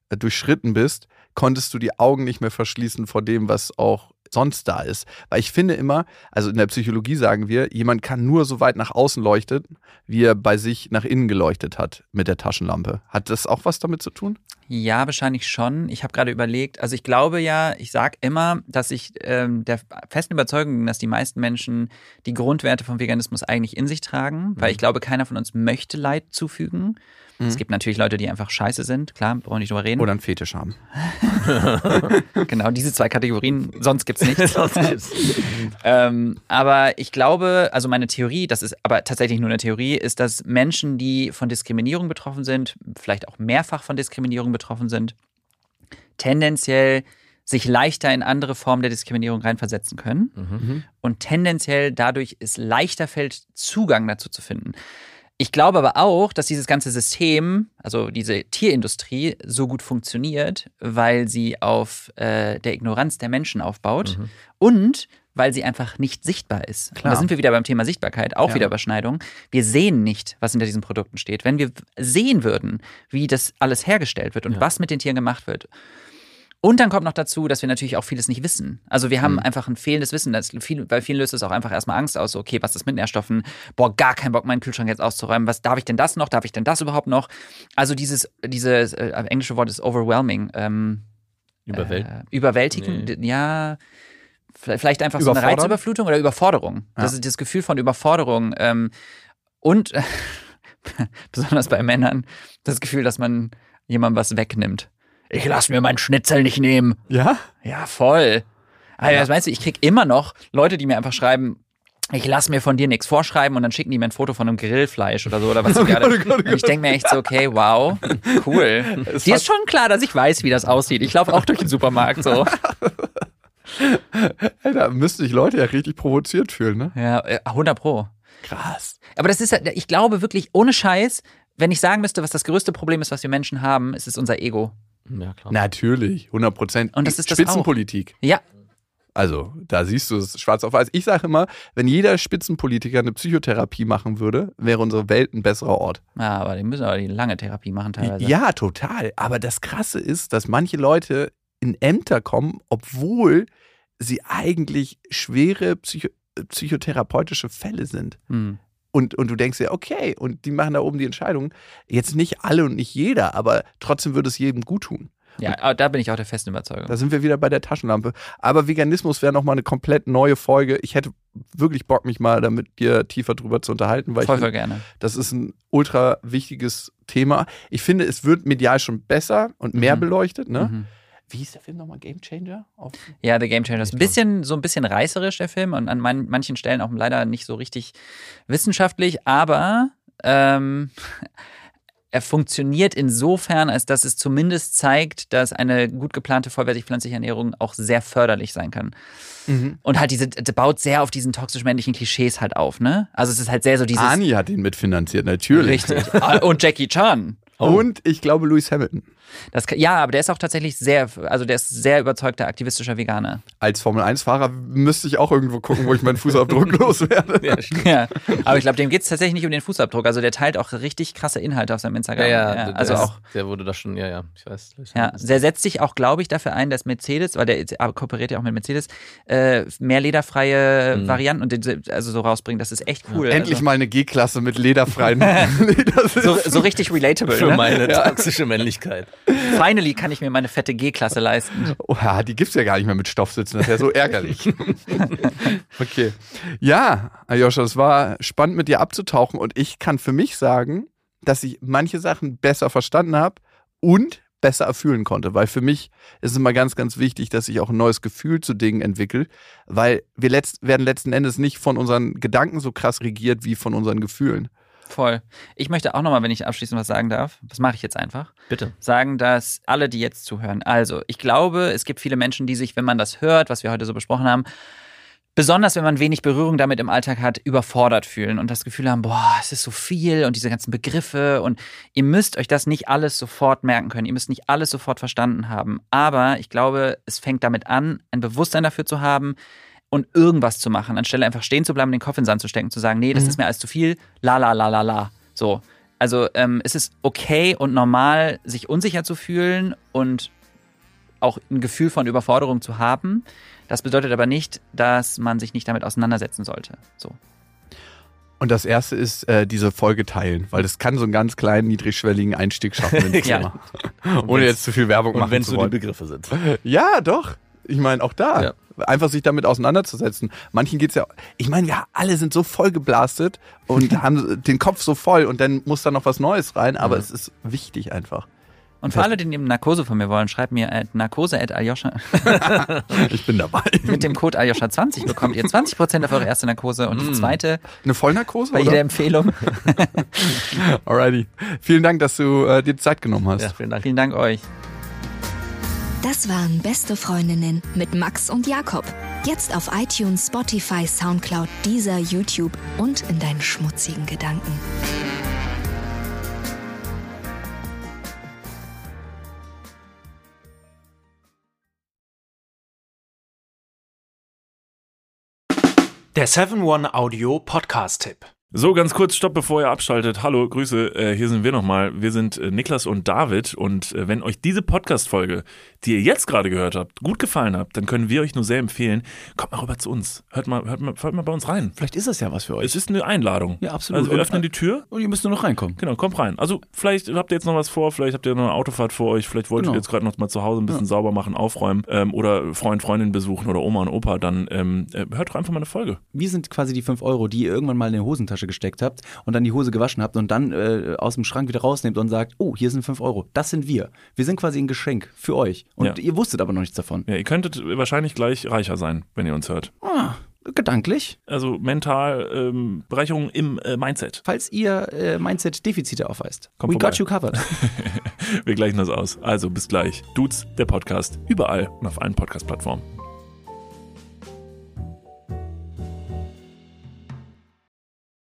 äh, durchschritten bist, konntest du die Augen nicht mehr verschließen vor dem, was auch sonst da ist. Weil ich finde immer, also in der Psychologie sagen wir, jemand kann nur so weit nach außen leuchten, wie er bei sich nach innen geleuchtet hat mit der Taschenlampe. Hat das auch was damit zu tun? Ja, wahrscheinlich schon. Ich habe gerade überlegt, also ich glaube ja, ich sage immer, dass ich ähm, der festen Überzeugung bin, dass die meisten Menschen die Grundwerte vom Veganismus eigentlich in sich tragen, weil ich glaube, keiner von uns möchte Leid zufügen. Es gibt natürlich Leute, die einfach scheiße sind, klar, brauchen wir nicht drüber reden. Oder einen Fetisch haben? Genau, diese zwei Kategorien, sonst gibt's nichts. ähm, aber ich glaube, also meine Theorie, das ist aber tatsächlich nur eine Theorie, ist, dass Menschen, die von Diskriminierung betroffen sind, vielleicht auch mehrfach von Diskriminierung betroffen sind, tendenziell sich leichter in andere Formen der Diskriminierung reinversetzen können Mhm. und tendenziell dadurch es leichter fällt, Zugang dazu zu finden. Ich glaube aber auch, dass dieses ganze System, also diese Tierindustrie, so gut funktioniert, weil sie auf äh, der Ignoranz der Menschen aufbaut Mhm. und weil sie einfach nicht sichtbar ist. Und Klar. da sind wir wieder beim Thema Sichtbarkeit, auch Ja. wieder Überschneidung. Wir sehen nicht, was hinter diesen Produkten steht. Wenn wir sehen würden, wie das alles hergestellt wird und Ja. was mit den Tieren gemacht wird, und dann kommt noch dazu, dass wir natürlich auch vieles nicht wissen. Also wir haben Mhm. einfach ein fehlendes Wissen. Das viel, bei vielen löst es auch einfach erstmal Angst aus. So, okay, was ist mit Nährstoffen? Boah, gar keinen Bock, meinen Kühlschrank jetzt auszuräumen. Was darf ich denn das noch? Darf ich denn das überhaupt noch? Also dieses, dieses äh, englische Wort ist overwhelming. Ähm, Überwältigt. äh, überwältigend, Nee. ja. Vielleicht einfach so eine? Reizüberflutung oder Überforderung. Das Ja. ist das Gefühl von Überforderung. Ähm, und besonders bei Männern das Gefühl, dass man jemandem was wegnimmt. Ich lass mir meinen Schnitzel nicht nehmen. Ja? Ja, voll. Also, was meinst du, ich krieg immer noch Leute, die mir einfach schreiben, ich lass mir von dir nichts vorschreiben und dann schicken die mir ein Foto von einem Grillfleisch oder so oder was gerade. Gott, oh Gott, oh ich denke mir echt so, okay, wow, cool. Es Dir ist schon klar, dass ich weiß, wie das aussieht. Ich laufe auch durch den Supermarkt so. Ey, da müssten sich Leute ja richtig provoziert fühlen, ne? Ja, äh, 100 pro. Krass. Aber das ist, halt- ich glaube wirklich, ohne Scheiß, wenn ich sagen müsste, was das größte Problem ist, was wir Menschen haben, ist es unser Ego. Ja, klar. Natürlich, 100 Prozent. Und das ist das Spitzenpolitik. Ja, Also, da siehst du es schwarz auf weiß. Ich sage immer, wenn jeder Spitzenpolitiker eine Psychotherapie machen würde, wäre unsere Welt ein besserer Ort. ja aber die müssen aber die lange Therapie machen teilweise. Ja, total. Aber das Krasse ist, dass manche Leute in Ämter kommen, obwohl sie eigentlich schwere Psycho psychotherapeutische Fälle sind. Hm. Und, und du denkst dir, okay, und die machen da oben die Entscheidung. Jetzt nicht alle und nicht jeder, aber trotzdem würde es jedem gut tun. Ja, da bin ich auch der festen Überzeugung. Da sind wir wieder bei der Taschenlampe. Aber Veganismus wäre nochmal eine komplett neue Folge. Ich hätte wirklich Bock, mich mal damit dir tiefer drüber zu unterhalten, weil voll, ich voll gerne. das ist ein ultra wichtiges Thema. Ich finde, es wird medial schon besser und mehr Mhm. beleuchtet. Ne? Mhm. Wie hieß der Film nochmal? Game Changer? Auf Ja, The Game Changer. Ist ein bisschen, so ein bisschen reißerisch, der Film, und an man, manchen Stellen auch leider nicht so richtig wissenschaftlich, aber ähm, er funktioniert insofern, als dass es zumindest zeigt, dass eine gut geplante vollwertig pflanzliche Ernährung auch sehr förderlich sein kann. Mhm. Und halt diese, der baut sehr auf diesen toxisch-männlichen Klischees halt auf, ne? Also es ist halt sehr so dieses. Ani hat ihn mitfinanziert, natürlich. Richtig. Und Jackie Chan. Und ich glaube Lewis Hamilton. Das, ja, aber der ist auch tatsächlich sehr, also der ist sehr überzeugter aktivistischer Veganer. Als Formel-1-Fahrer müsste ich auch irgendwo gucken, wo ich meinen Fußabdruck loswerde. Ja, stimmt. Ja, aber ich glaube, dem geht es tatsächlich nicht um den Fußabdruck. Also der teilt auch richtig krasse Inhalte auf seinem Ja, Instagram. ja, der, also ist- auch. Der wurde da schon, ja, ja, ich weiß. Ja, der setzt sich auch, glaube ich, dafür ein, dass Mercedes, weil der aber kooperiert ja auch mit Mercedes, äh, mehr lederfreie Mhm. Varianten und den, also so rausbringt. Das ist echt cool. Endlich also, mal eine G-Klasse mit lederfreien so, so richtig relatable. Für ne? meine toxische Männlichkeit. Finally kann ich mir meine fette G-Klasse leisten. Oh, ja, die gibt's ja gar nicht mehr mit Stoffsitzen. Das ist ja so ärgerlich. okay. Ja, Aljoscha, es war spannend mit dir abzutauchen und ich kann für mich sagen, dass ich manche Sachen besser verstanden habe und besser erfühlen konnte, weil für mich ist es immer ganz, ganz wichtig, dass ich auch ein neues Gefühl zu Dingen entwickle, weil wir letzt, werden letzten Endes nicht von unseren Gedanken so krass regiert wie von unseren Gefühlen. Voll. Ich möchte auch nochmal, wenn ich abschließend was sagen darf, das mache ich jetzt einfach, Bitte. sagen, dass alle, die jetzt zuhören, also ich glaube, es gibt viele Menschen, die sich, wenn man das hört, was wir heute so besprochen haben, besonders wenn man wenig Berührung damit im Alltag hat, überfordert fühlen und das Gefühl haben, boah, es ist so viel und diese ganzen Begriffe und ihr müsst euch das nicht alles sofort merken können, ihr müsst nicht alles sofort verstanden haben, aber ich glaube, es fängt damit an, ein Bewusstsein dafür zu haben und irgendwas zu machen, anstelle einfach stehen zu bleiben, den Kopf in den Sand zu stecken, zu sagen, nee, das ist mir alles zu viel, la la la la la, so. Also ähm, es ist okay und normal, sich unsicher zu fühlen und auch ein Gefühl von Überforderung zu haben. Das bedeutet aber nicht, dass man sich nicht damit auseinandersetzen sollte. So. Und das erste ist äh, diese Folge teilen, weil das kann so einen ganz kleinen, niedrigschwelligen Einstieg schaffen ins Ja. Thema. Ohne jetzt zu viel Werbung Und machen wenn zu so die wollen. Begriffe sind. Ja, doch. Ich meine, auch da. Ja. Einfach sich damit auseinanderzusetzen. Manchen geht's ja, ich meine, wir alle sind so voll geblastet und haben den Kopf so voll und dann muss da noch was Neues rein, aber es ist wichtig einfach. Und für alle, die eben Narkose von mir wollen, schreibt mir at narkose at aljoscha. Ich bin dabei. Mit dem Code aljoscha20 bekommt ihr 20% auf eure erste Narkose und die zweite Eine Vollnarkose? bei jeder Oder? Empfehlung. Alrighty. Vielen Dank, dass du äh, dir Zeit genommen hast. Ja, vielen Dank. Vielen Dank euch. Das waren Beste Freundinnen mit Max und Jakob. Jetzt auf iTunes, Spotify, Soundcloud, Deezer, YouTube und in deinen schmutzigen Gedanken. Der 7-One Audio Podcast-Tipp. So, ganz kurz, stopp, bevor ihr abschaltet. Hallo, Grüße, äh, hier sind wir nochmal. Wir sind äh, Niklas und David und äh, wenn euch diese Podcast-Folge, die ihr jetzt gerade gehört habt, gut gefallen hat, dann können wir euch nur sehr empfehlen, kommt mal rüber zu uns. Hört mal, hört mal, hört mal bei uns rein. Vielleicht ist das ja was für euch. Es ist eine Einladung. Ja, absolut. Also wir öffnen die Tür. Und ihr müsst nur noch reinkommen. Genau, kommt rein. Also vielleicht habt ihr jetzt noch was vor, vielleicht habt ihr noch eine Autofahrt vor euch, vielleicht wollt Genau. ihr jetzt gerade noch mal zu Hause ein bisschen sauber machen, aufräumen ähm, oder Freund, Freundin besuchen oder Oma und Opa, dann ähm, äh, hört doch einfach mal eine Folge. Wir sind quasi die 5 Euro, die ihr irgendwann mal in die Hosentasche gesteckt habt und dann die Hose gewaschen habt und dann äh, aus dem Schrank wieder rausnehmt und sagt, oh, hier sind 5 Euro. Das sind wir. Wir sind quasi ein Geschenk für euch. Und Ja. ihr wusstet aber noch nichts davon. Ja, ihr könntet wahrscheinlich gleich reicher sein, wenn ihr uns hört. Ah, gedanklich. Also mental ähm, Bereicherung im äh, Mindset. Falls ihr äh, Mindset-Defizite aufweist. Kommt We vorbei. got you covered. Wir gleichen das aus. Also bis gleich. Dudes, der Podcast, überall und auf allen Podcast-Plattformen.